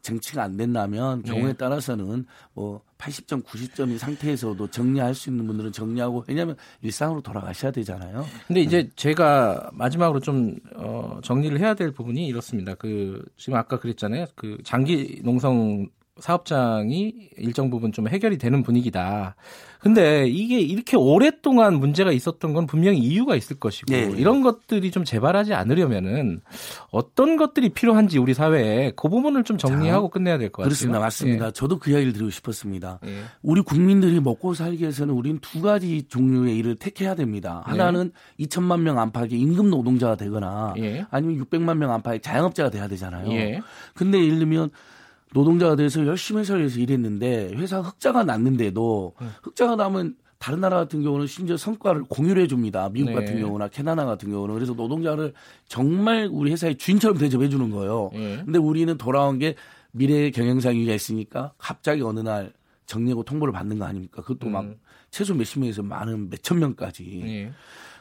정치가 안 된다면 네. 경우에 네. 따라서는 뭐 80점, 90점인 상태에서도 정리할 수 있는 분들은 정리하고 왜냐하면 일상으로 돌아가셔야 되잖아요. 근데 이제 네. 제가 마지막으로 좀 어, 정리를 해야 될 부분이 이렇습니다. 그 지금 아까 그랬잖아요. 그 장기 농성 사업장이 일정 부분 좀 해결이 되는 분위기다. 근데 이게 이렇게 오랫동안 문제가 있었던 건 분명히 이유가 있을 것이고 네. 이런 것들이 좀 재발하지 않으려면은 어떤 것들이 필요한지 우리 사회에 그 부분을 좀 정리하고 자, 끝내야 될 것 같아요. 그렇습니다. 맞습니다. 예. 저도 그 이야기를 드리고 싶었습니다. 예. 우리 국민들이 먹고 살기 위해서는 우리는 두 가지 종류의 일을 택해야 됩니다. 하나는 예. 2천만 명 안팎의 임금 노동자가 되거나 예. 아니면 600만 명 안팎의 자영업자가 돼야 되잖아요. 예. 근데 예를 들면 노동자가 돼서 열심히 회사를 위해서 일했는데 회사 흑자가 났는데도 네. 흑자가 나면 다른 나라 같은 경우는 심지어 성과를 공유를 해줍니다. 미국 네. 같은 경우나 캐나다 같은 경우는 그래서 노동자를 정말 우리 회사의 주인처럼 대접해 주는 거예요. 네. 근데 우리는 돌아온 게 미래 경영상위가 있으니까 갑자기 어느 날 정리하고 통보를 받는 거 아닙니까? 그것도 음. 막 최소 몇십 명에서 많은 몇천 명까지. 네.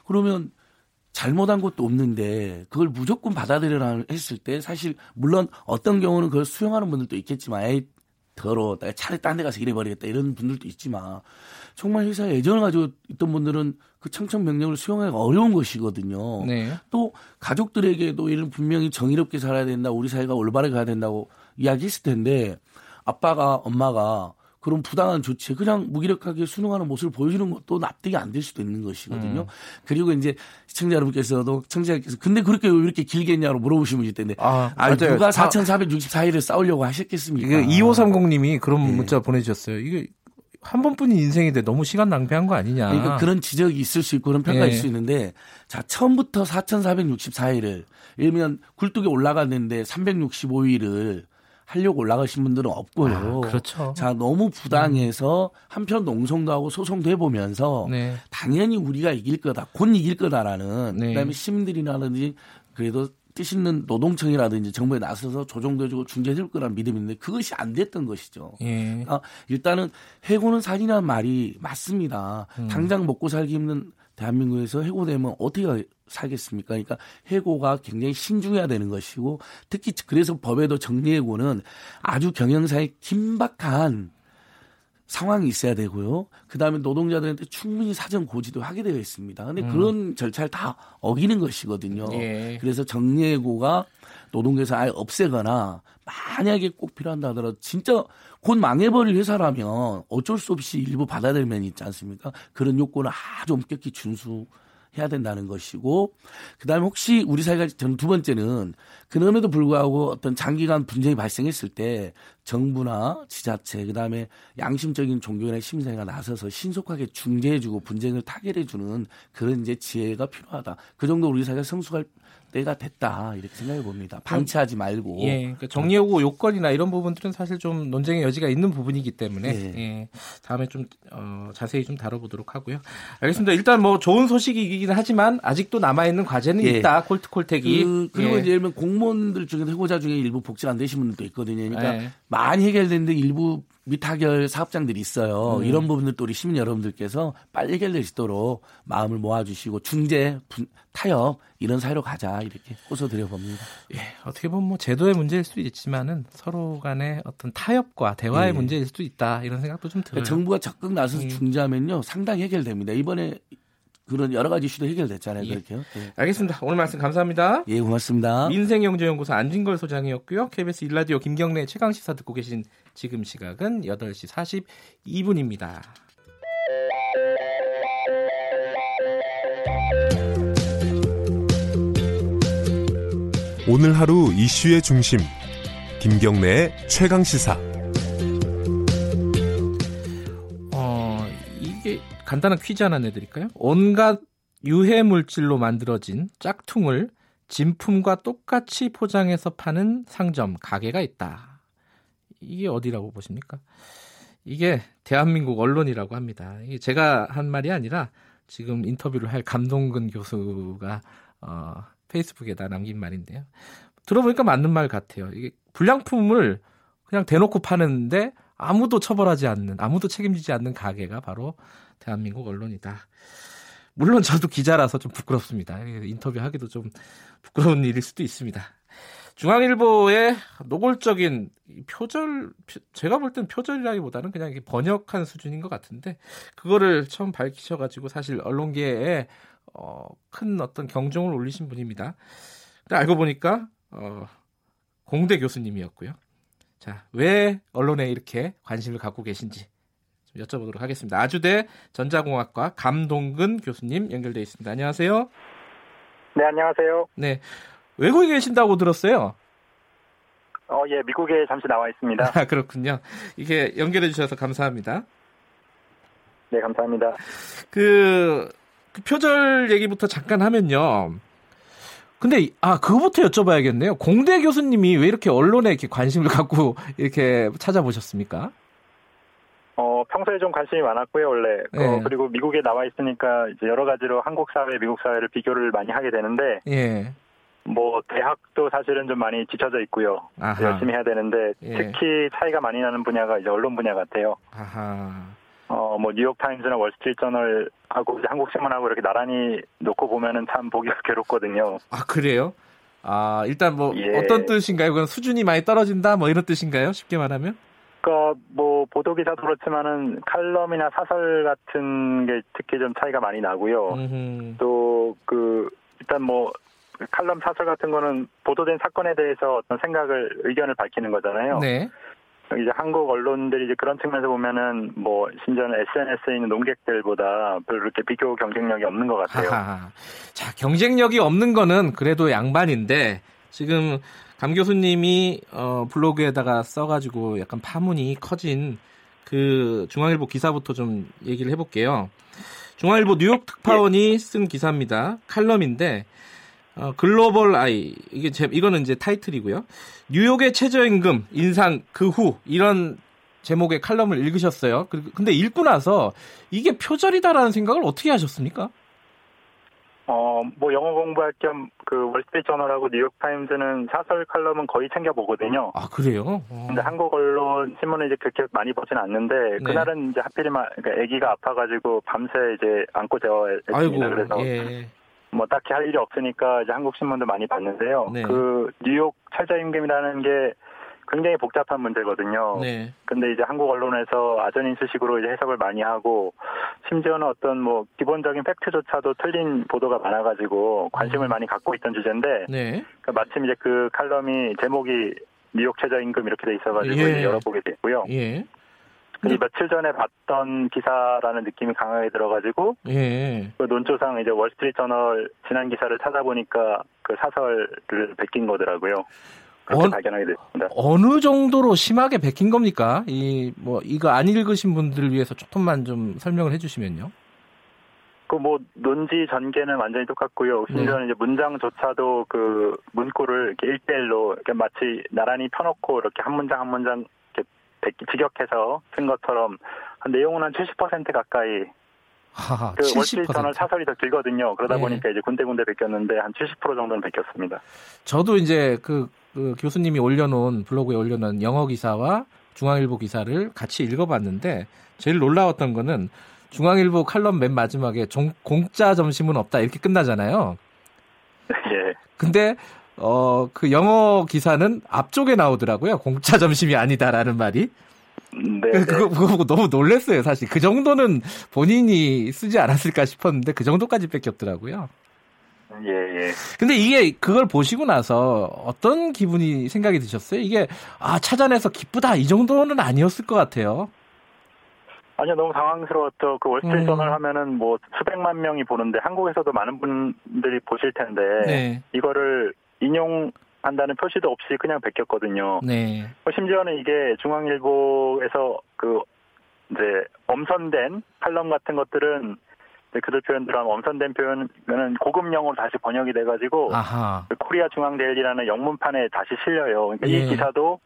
그러면 잘못한 것도 없는데 그걸 무조건 받아들여라 했을 때 사실 물론 어떤 경우는 그걸 수용하는 분들도 있겠지만 에이 더러 차라리 딴 데 가서 일해버리겠다 이런 분들도 있지만 정말 회사에 애정을 가지고 있던 분들은 그 청천 명령을 수용하기가 어려운 것이거든요. 네. 또 가족들에게도 이런 분명히 정의롭게 살아야 된다, 우리 사회가 올바르게 가야 된다고 이야기했을 텐데 아빠가 엄마가 그런 부당한 조치에 그냥 무기력하게 순응하는 모습을 보여주는 것도 납득이 안 될 수도 있는 것이거든요. 음. 그리고 이제 시청자 여러분께서도 청취자께서 근데 그렇게 왜 이렇게 길게 했냐고 물어보시면 있을 텐데 아, 아 누가 4,464일을 싸우려고 하셨겠습니까? 이게 2530님이 그런 네. 문자 보내주셨어요. 이게 한 번뿐인 인생인데 너무 시간 낭비한 거 아니냐. 그러니까 그런 지적이 있을 수 있고 그런 평가일 네. 수 있는데 자 처음부터 4,464일을 예를 들면 굴뚝에 올라갔는데 365일을 하려고 올라가신 분들은 없고요. 아, 그렇죠. 자, 너무 부당해서 음. 한편 농성도 하고 소송도 해보면서 네. 당연히 우리가 이길 거다, 곧 이길 거다라는 네. 그다음에 시민들이라든지 그래도 뜻 있는 노동청이라든지 정부에 나서서 조정돼주고 중재해줄 거라는 믿음이 있는데 그것이 안 됐던 것이죠. 예. 그러니까 일단은 해고는 살이라는 말이 맞습니다. 음. 당장 먹고 살기 힘든 대한민국에서 해고되면 어떻게 살겠습니까? 그러니까 해고가 굉장히 신중해야 되는 것이고 특히 그래서 법에도 정리해고는 아주 경영사에 긴박한 상황이 있어야 되고요. 그 다음에 노동자들한테 충분히 사전 고지도 하게 되어 있습니다. 근데 음. 그런 절차를 다 어기는 것이거든요. 예. 그래서 정리해고가 노동계에서 아예 없애거나 만약에 꼭 필요한다 하더라도 진짜 곧 망해버릴 회사라면 어쩔 수 없이 일부 받아들일 면이 있지 않습니까? 그런 요건을 아주 엄격히 준수 해야 된다는 것이고 그다음에 혹시 우리 사회가 저는 두 번째는 그럼에도 불구하고 어떤 장기간 분쟁이 발생했을 때 정부나 지자체 그다음에 양심적인 종교인의 심사가 나서서 신속하게 중재해주고 분쟁을 타결해주는 그런 이제 지혜가 필요하다. 그 정도 우리 사회가 성숙할 때가 됐다 이렇게 생각해 봅니다. 방치하지 말고. 예, 그러니까 정리하고 요건이나 이런 부분들은 사실 좀 논쟁의 여지가 있는 부분이기 때문에 예. 예, 다음에 좀 어, 자세히 좀 다뤄보도록 하고요. 알겠습니다. 일단 뭐 좋은 소식이긴 하지만 아직도 남아 있는 과제는 예. 있다. 콜트콜택이. 그, 리고 예. 이제 예를 들면 공무원들 중에 해고자 중에 일부 복지가 안 되신 분들도 있거든요. 그러니까 예. 많이 해결되는데 일부 미타결 사업장들이 있어요. 음. 이런 부분들도 우리 시민 여러분들께서 빨리 해결될 수 있도록 마음을 모아주시고 중재, 분, 타협 이런 사회로 가자 이렇게 호소드려 봅니다. 예, 어떻게 보면 뭐 제도의 문제일 수도 있지만은 서로 간의 어떤 타협과 대화의 예. 문제일 수도 있다 이런 생각도 좀 들어요. 그러니까 정부가 적극 나서서 음. 중재하면요 상당히 해결됩니다. 이번에 그런 여러 가지 이슈도 해결됐잖아요. 예. 그렇게요. 예. 알겠습니다. 오늘 말씀 감사합니다. 예, 고맙습니다. 민생경제연구소 안진걸 소장이었고요. KBS 일라디오 김경래 최강 시사 듣고 계신 지금 시각은 8시 42분입니다. 오늘 하루 이슈의 중심 김경래의 최강 시사. 간단한 퀴즈 하나 내드릴까요? 온갖 유해 물질로 만들어진 짝퉁을 진품과 똑같이 포장해서 파는 상점, 가게가 있다. 이게 어디라고 보십니까? 이게 대한민국 언론이라고 합니다. 이게 제가 한 말이 아니라 지금 인터뷰를 할 감동근 교수가 어, 페이스북에다 남긴 말인데요. 들어보니까 맞는 말 같아요. 이게 불량품을 그냥 대놓고 파는데 아무도 처벌하지 않는, 아무도 책임지지 않는 가게가 바로 대한민국 언론이다. 물론 저도 기자라서 좀 부끄럽습니다. 인터뷰하기도 좀 부끄러운 일일 수도 있습니다. 중앙일보의 노골적인 표절, 제가 볼 땐 표절이라기보다는 그냥 번역한 수준인 것 같은데, 그거를 처음 밝히셔가지고 사실 언론계에 어, 큰 어떤 경종을 울리신 분입니다. 근데 알고 보니까, 어, 공대 교수님이었고요. 자, 왜 언론에 이렇게 관심을 갖고 계신지 여쭤보도록 하겠습니다. 아주대 전자공학과 감동근 교수님 연결돼 있습니다. 안녕하세요. 네, 안녕하세요. 네. 외국에 계신다고 들었어요. 어, 예, 미국에 잠시 나와 있습니다. 아, 그렇군요. 이게 연결해 주셔서 감사합니다. 네, 감사합니다. 그, 그 표절 얘기부터 잠깐 하면요. 근데 아 그거부터 여쭤봐야겠네요. 공대 교수님이 왜 이렇게 언론에 이렇게 관심을 갖고 이렇게 찾아보셨습니까? 어, 평소에 좀 관심이 많았고요, 원래. 네. 어, 그리고 미국에 나와 있으니까 이제 여러 가지로 한국 사회, 미국 사회를 비교를 많이 하게 되는데, 예. 뭐 대학도 사실은 좀 많이 지쳐져 있고요. 아하. 열심히 해야 되는데 예. 특히 차이가 많이 나는 분야가 이제 언론 분야 같아요. 아하. 어, 뭐 뉴욕 타임즈나 월스트리트 저널하고 이제 한국 신문하고 이렇게 나란히 놓고 보면은 참 보기가 괴롭거든요. 아 그래요? 아 일단 뭐 예. 어떤 뜻인가요? 그건 수준이 많이 떨어진다 뭐 이런 뜻인가요? 쉽게 말하면? 그러니까 뭐 보도 기사도 그렇지만은 칼럼이나 사설 같은 게 특히 좀 차이가 많이 나고요. 또 그 일단 뭐 칼럼 사설 같은 거는 보도된 사건에 대해서 어떤 생각을 의견을 밝히는 거잖아요. 네. 이제 한국 언론들이 이제 그런 측면에서 보면은 뭐 심지어는 SNS에 있는 농객들보다 별로 그렇게 비교 경쟁력이 없는 것 같아요. 하하. 자 경쟁력이 없는 거는 그래도 양반인데 지금 감 교수님이 어, 블로그에다가 써가지고 약간 파문이 커진 그 중앙일보 기사부터 좀 얘기를 해볼게요. 중앙일보 뉴욕 특파원이 예. 쓴 기사입니다. 칼럼인데 어, 글로벌 아이 이게 제, 이거는 이제 타이틀이고요. 뉴욕의 최저임금 인상 그 후 이런 제목의 칼럼을 읽으셨어요. 근데 읽고 나서 이게 표절이다라는 생각을 어떻게 하셨습니까? 어, 뭐 영어 공부할 겸 그 월스트리트 저널하고 뉴욕 타임즈는 사설 칼럼은 거의 챙겨 보거든요. 아 그래요? 어. 근데 한국 언론 신문은 이제 그렇게 많이 보진 않는데 네. 그날은 이제 하필이면 그러니까 아기가 아파가지고 밤새 이제 안고 재워했습니다. 그래서 예. 뭐 딱히 할 일이 없으니까 이제 한국 신문도 많이 봤는데요. 네. 그 뉴욕 최저임금이라는 게 굉장히 복잡한 문제거든요. 네. 근데 이제 한국 언론에서 아전인수식으로 이제 해석을 많이 하고 심지어는 어떤 뭐 기본적인 팩트조차도 틀린 보도가 많아가지고 관심을 음. 많이 갖고 있던 주제인데 네. 그러니까 마침 이제 그 칼럼이 제목이 뉴욕 최저임금 이렇게 돼 있어가지고 예. 열어보게 됐고요. 예. 근 며칠 전에 봤던 기사라는 느낌이 강하게 들어가지고 예. 그 논조상 이제 월스트리트 저널 지난 기사를 찾아보니까 그 사설을 베낀 거더라고요. 그렇게 어, 발견하게 됐습니다. 어느 정도로 심하게 베낀 겁니까? 이 뭐 이거 안 읽으신 분들을 위해서 조금만 좀 설명을 해주시면요. 그 뭐 논지 전개는 완전히 똑같고요. 심지어는 네. 이제 문장조차도 그 문구를 이렇게 일대일로 이렇게 마치 나란히 펴놓고 이렇게 한 문장 한 문장 직역해서 쓴 것처럼 내용은 한 70% 가까이 하하, 그 월스트리트 저널 사설이 더 길거든요. 그러다 네. 보니까 이제 군데군데 베꼈는데 한 70% 정도는 베꼈습니다. 저도 이제 그, 그 교수님이 올려놓은 블로그에 올려놓은 영어 기사와 중앙일보 기사를 같이 읽어봤는데 제일 놀라웠던 거는 중앙일보 칼럼 맨 마지막에 종, 공짜 점심은 없다 이렇게 끝나잖아요. 예. 근데 어, 그 영어 기사는 앞쪽에 나오더라고요. 공짜 점심이 아니다라는 말이. 네. 그, 그거, 그거 보고 너무 놀랐어요, 사실. 그 정도는 본인이 쓰지 않았을까 싶었는데 그 정도까지 뺏겼더라고요. 예, 예. 근데 이게 그걸 보시고 나서 어떤 기분이 생각이 드셨어요? 이게 아, 찾아내서 기쁘다 이 정도는 아니었을 것 같아요. 아니요, 너무 당황스러웠죠. 그 월스트리트 음. 저널 하면은 뭐 수백만 명이 보는데 한국에서도 많은 분들이 보실 텐데 네. 이거를 인용한다는 표시도 없이 그냥 베꼈거든요. 네. 뭐 심지어는 이게 중앙일보에서 그 이제 엄선된 칼럼 같은 것들은 그들 표현대로 하면 엄선된 표현은 고급 영어로 다시 번역이 돼가지고 아하. 그 코리아 중앙 데일리라는 영문판에 다시 실려요. 그러니까 예. 이 기사도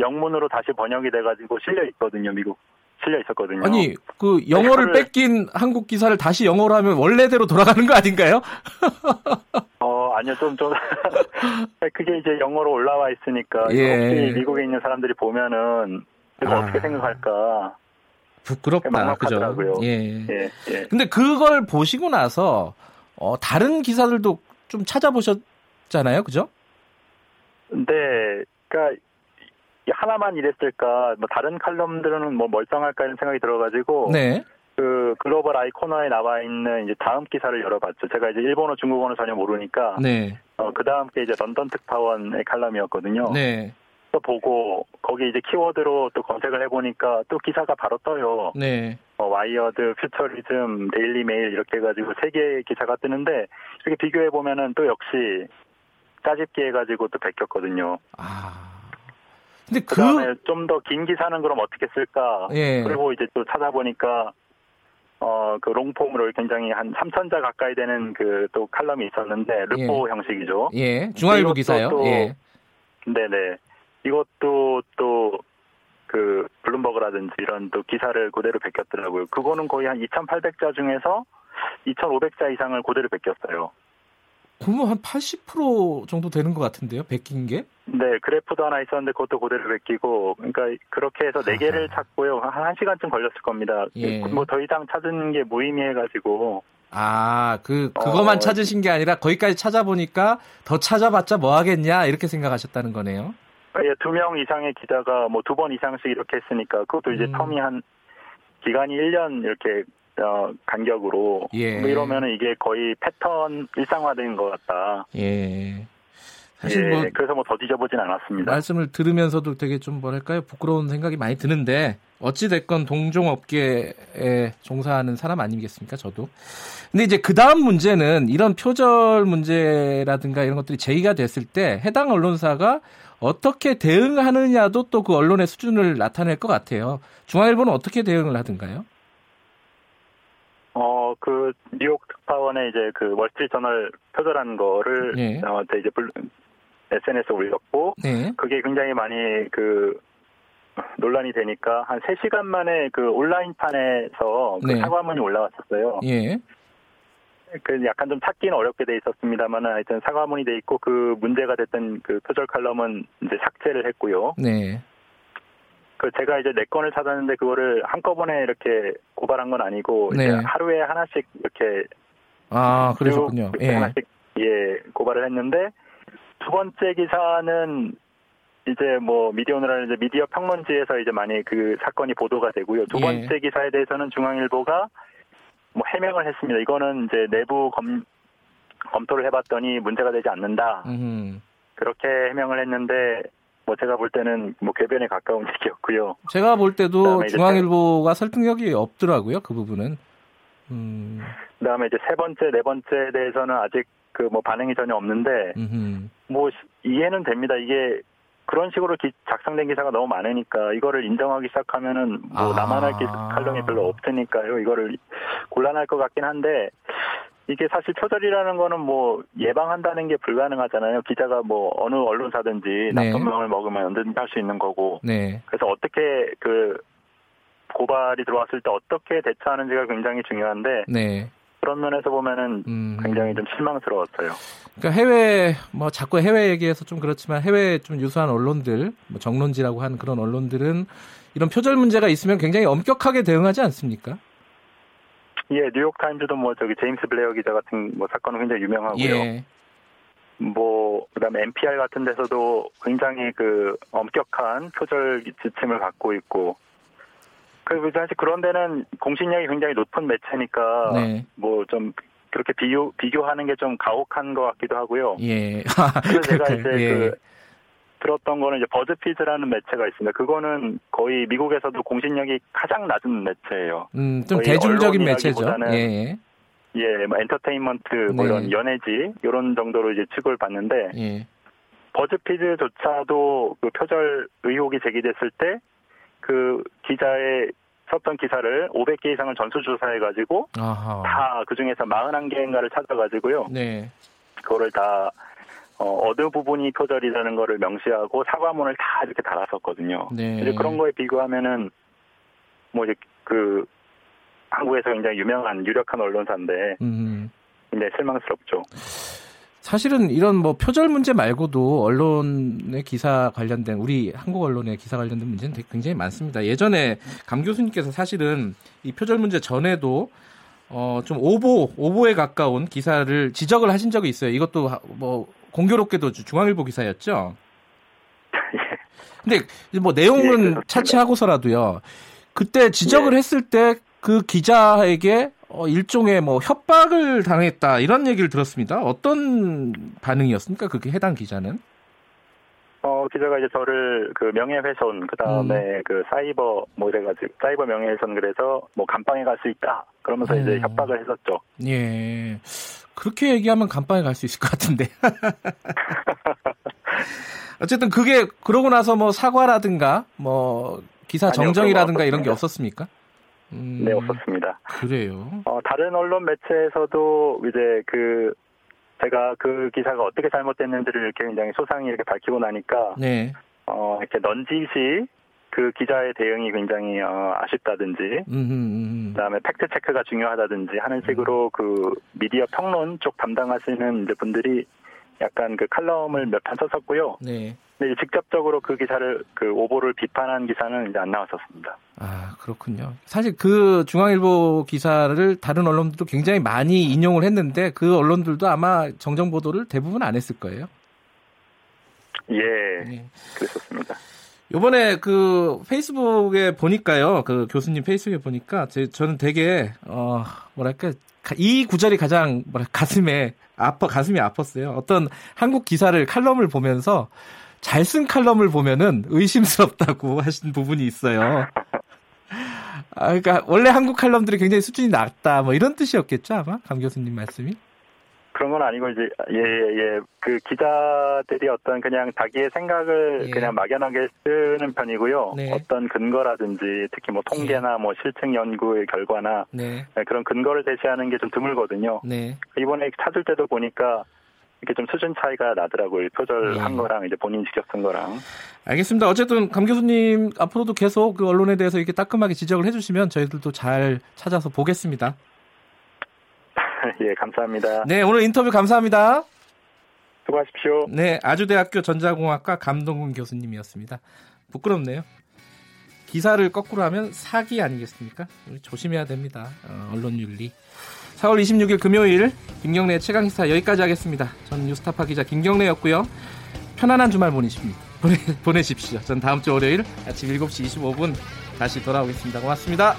영문으로 다시 번역이 돼가지고 실려 있거든요, 미국. 실려 있었거든요. 아니 그 영어를 네, 뺏긴 한국 기사를 다시 영어로 하면 원래대로 돌아가는 거 아닌가요? 어 아니요 좀 좀 그게 이제 영어로 올라와 있으니까 예. 혹시 미국에 있는 사람들이 보면은 아. 어떻게 생각할까? 부끄럽다, 그죠? 예. 예. 예. 근데 그걸 보시고 나서 어, 다른 기사들도 좀 찾아보셨잖아요, 그죠? 네, 그러니까 하나만 이랬을까, 뭐 다른 칼럼들은 뭐 멀쩡할까 이런 생각이 들어 가지고 네. 그 글로벌 아이 코너에 나와 있는 이제 다음 기사를 열어봤죠. 제가 이제 일본어, 중국어는 전혀 모르니까 네. 어, 그 다음 게 이제 런던 특파원의 칼럼이었거든요. 네. 또 보고 거기 이제 키워드로 또 검색을 해보니까 또 기사가 바로 떠요. 네. 어, 와이어드, 퓨처리즘, 데일리 메일 이렇게 해가지고 세 개의 기사가 뜨는데 이렇게 비교해 보면은 또 역시 짜집기 해가지고 또 베꼈거든요. 아. 근데 그 다음에 좀더 긴 기사는 그럼 어떻게 쓸까? 예. 그리고 이제 또 찾아보니까 어, 그 long-form으로 굉장히 한 3천자 가까이 되는 그 또 칼럼이 있었는데, 르포 예. 형식이죠. 예. 중앙일보 기사요. 또, 예. 네네. 이것도 또 그 블룸버그라든지 이런 또 기사를 그대로 베꼈더라고요. 그거는 거의 한 2,800자 중에서 2,500자 이상을 그대로 베꼈어요. 그러면 한 80% 정도 되는 것 같은데요, 베낀 게? 네, 그래프도 하나 있었는데 그것도 그대로 베끼고, 그러니까 그렇게 해서 네 개를 찾고요. 한 1시간쯤 걸렸을 겁니다. 예. 뭐더 이상 찾은 게 무의미해가지고. 아, 그, 그거만 어, 찾으신 게 아니라 거기까지 찾아보니까 더 찾아봤자 뭐 하겠냐, 이렇게 생각하셨다는 거네요. 예, 두 명 이상의 기자가 뭐 두 번 이상씩 이렇게 했으니까 그것도 이제 음. 텀이 한 기간이 1년 이렇게 어, 간격으로 예. 뭐 이러면은 이게 거의 패턴 일상화된 것 같다. 예. 사실 예, 뭐 그래서 뭐 더 뒤져보진 않았습니다. 말씀을 들으면서도 되게 좀 뭐랄까요 부끄러운 생각이 많이 드는데 어찌 됐건 동종업계에 종사하는 사람 아니겠습니까 저도. 근데 이제 그 다음 문제는 이런 표절 문제라든가 이런 것들이 제기가 됐을 때 해당 언론사가 어떻게 대응하느냐도 또 그 언론의 수준을 나타낼 것 같아요. 중앙일보는 어떻게 대응을 하든가요? 어, 그, 뉴욕 특파원의 이제 그 월스트리트 저널 표절한 거를, 네. 어, 이제 불, SNS에 올렸고, 네. 그게 굉장히 많이 그, 논란이 되니까 한 3시간 만에 그 온라인판에서 그 네. 사과문이 올라왔었어요. 예. 그 약간 좀 찾기는 어렵게 돼 있었습니다만은 하여튼 사과문이 돼 있고 그 문제가 됐던 그 표절 칼럼은 이제 삭제를 했고요. 네. 그 제가 이제 네 건을 찾았는데 그거를 한꺼번에 이렇게 고발한 건 아니고 네. 하루에 하나씩 이렇게 아 그러셨군요. 예. 하나씩 예 고발을 했는데 두 번째 기사는 이제 뭐 미디어오늘라는 이제 미디어 평론지에서 이제 많이 그 사건이 보도가 되고요. 두 예. 번째 예. 기사에 대해서는 중앙일보가 뭐 해명을 했습니다. 이거는 이제 내부 검 검토를 해봤더니 문제가 되지 않는다. 음흠. 그렇게 해명을 했는데 뭐 제가 볼 때는 뭐 궤변에 가까운 얘기였고요. 제가 볼 때도 중앙일보가 설득력이 없더라고요. 그 부분은. 음. 그다음에 이제 세 번째, 네 번째에 대해서는 아직 그 뭐 반응이 전혀 없는데 음흠. 뭐 이해는 됩니다. 이게 그런 식으로 기, 작성된 기사가 너무 많으니까 이거를 인정하기 시작하면은 뭐 아. 나만 할 칼럼이 별로 없으니까요. 이거를 곤란할 것 같긴 한데 이게 사실 표절이라는 거는 뭐 예방한다는 게 불가능하잖아요. 기자가 뭐 어느 언론사든지 네. 나쁜 명을 먹으면 언제든지 할 수 있는 거고. 네. 그래서 어떻게 그 고발이 들어왔을 때 어떻게 대처하는지가 굉장히 중요한데 네. 그런 면에서 보면은 음. 굉장히 좀 실망스러웠어요. 그러니까 해외 뭐 자꾸 해외 얘기해서 좀 그렇지만 해외 좀 유수한 언론들, 뭐 정론지라고 하는 그런 언론들은 이런 표절 문제가 있으면 굉장히 엄격하게 대응하지 않습니까? 예, 뉴욕 타임즈도 뭐 저기 제임스 블레어 기자 같은 뭐 사건은 굉장히 유명하고요. 예. 뭐 그다음에 NPR 같은 데서도 굉장히 그 엄격한 표절 지침을 갖고 있고 그리고 사실 그런 데는 공신력이 굉장히 높은 매체니까 네. 뭐좀 그렇게 비교 비교하는 게 좀 가혹한 것 같기도 하고요. 예. 그래서 제가 이제 예. 그 들었던 거는 이제 버즈피드라는 매체가 있습니다. 그거는 거의 미국에서도 공신력이 가장 낮은 매체예요. 음, 좀 대중적인 매체죠. 예. 예, 뭐 엔터테인먼트 뭐 네. 이런 연예지 이런 정도로 이제 취급을 받는데 예. 버즈피드조차도 그 표절 의혹이 제기됐을 때 그 기자의 썼던 기사를 500개 이상을 전수조사해가지고 다 그 중에서 41개인가를 찾아가지고요. 네. 그거를 다 어, 어느 부분이 표절이라는 거를 명시하고 사과문을 다 이렇게 달았었거든요. 네. 이제 그런 거에 비교하면은 뭐 이제 그 한국에서 굉장히 유명한 유력한 언론사인데 음. 굉장히 실망스럽죠. 사실은 이런 뭐 표절 문제 말고도 언론의 기사 관련된 우리 한국 언론의 기사 관련된 문제는 굉장히 많습니다. 예전에 감 교수님께서 사실은 이 표절 문제 전에도 어 좀 오보 오보에 가까운 기사를 지적을 하신 적이 있어요. 이것도 뭐 공교롭게도 중앙일보 기사였죠. 근데 뭐 내용은 예, 차치하고서라도요. 그때 지적을 예. 했을 때 그 기자에게 어, 일종의 뭐 협박을 당했다 이런 얘기를 들었습니다. 어떤 반응이었습니까? 그게 해당 기자는? 어 기자가 이제 저를 그 명예훼손 그 다음에 음. 그 사이버 뭐 이래가지고 사이버 명예훼손 그래서 뭐 감방에 갈 수 있다 그러면서 음. 이제 협박을 했었죠. 예 그렇게 얘기하면 감방에 갈 수 있을 것 같은데. 어쨌든 그게 그러고 나서 뭐 사과라든가 뭐 기사 정정이라든가 이런 게 없었습니까? 음, 네, 없었습니다. 그래요? 어, 다른 언론 매체에서도 이제 그, 제가 그 기사가 어떻게 잘못됐는지를 이렇게 굉장히 소상히 이렇게 밝히고 나니까, 네. 어, 이렇게 넌지시, 그 기자의 대응이 굉장히 어, 아쉽다든지, 음흠, 그다음에 팩트 체크가 중요하다든지 하는 식으로 그 미디어 평론 쪽 담당하시는 이제 분들이 약간 그 칼럼을 몇 편 썼었고요. 네. 근데 직접적으로 그 기사를 그 오보를 비판한 기사는 이제 안 나왔었습니다. 아 그렇군요. 사실 그 중앙일보 기사를 다른 언론들도 굉장히 많이 인용을 했는데 그 언론들도 아마 정정 보도를 대부분 안 했을 거예요. 예, 네. 그랬었습니다. 요번에 그 페이스북에 보니까요, 그 교수님 페이스북에 보니까 제, 저는 되게, 어, 뭐랄까, 이 구절이 가장 뭐랄 가슴에 아파, 가슴이 아팠어요. 어떤 한국 기사를 칼럼을 보면서 잘 쓴 칼럼을 보면은 의심스럽다고 하신 부분이 있어요. 아, 그러니까 원래 한국 칼럼들이 굉장히 수준이 낮다, 뭐 이런 뜻이었겠죠, 아마 감 교수님 말씀이? 그런 건 아니고 이제 예예 예, 예. 그 기자들이 어떤 그냥 자기의 생각을 예. 그냥 막연하게 쓰는 편이고요. 네. 어떤 근거라든지 특히 뭐 통계나 예. 뭐 실증 연구의 결과나 네. 네, 그런 근거를 제시하는 게 좀 드물거든요. 네. 이번에 찾을 때도 보니까 이렇게 좀 수준 차이가 나더라고요. 표절한 예. 거랑 이제 본인 직접 쓴 거랑. 알겠습니다. 어쨌든 감 교수님 앞으로도 계속 그 언론에 대해서 이렇게 따끔하게 지적을 해주시면 저희들도 잘 찾아서 보겠습니다. 예, 감사합니다. 네, 오늘 인터뷰 감사합니다. 수고하십시오. 네, 아주대학교 전자공학과 감동근 교수님이었습니다. 부끄럽네요. 기사를 거꾸로 하면 사기 아니겠습니까? 조심해야 됩니다. 어, 언론 윤리. 4월 26일 금요일 김경래 최강시사 여기까지 하겠습니다. 저는 뉴스타파 기자 김경래였고요. 편안한 주말 보내십니다. 보내, 보내십시오. 전 다음 주 월요일 아침 7시 25분 다시 돌아오겠습니다. 고맙습니다.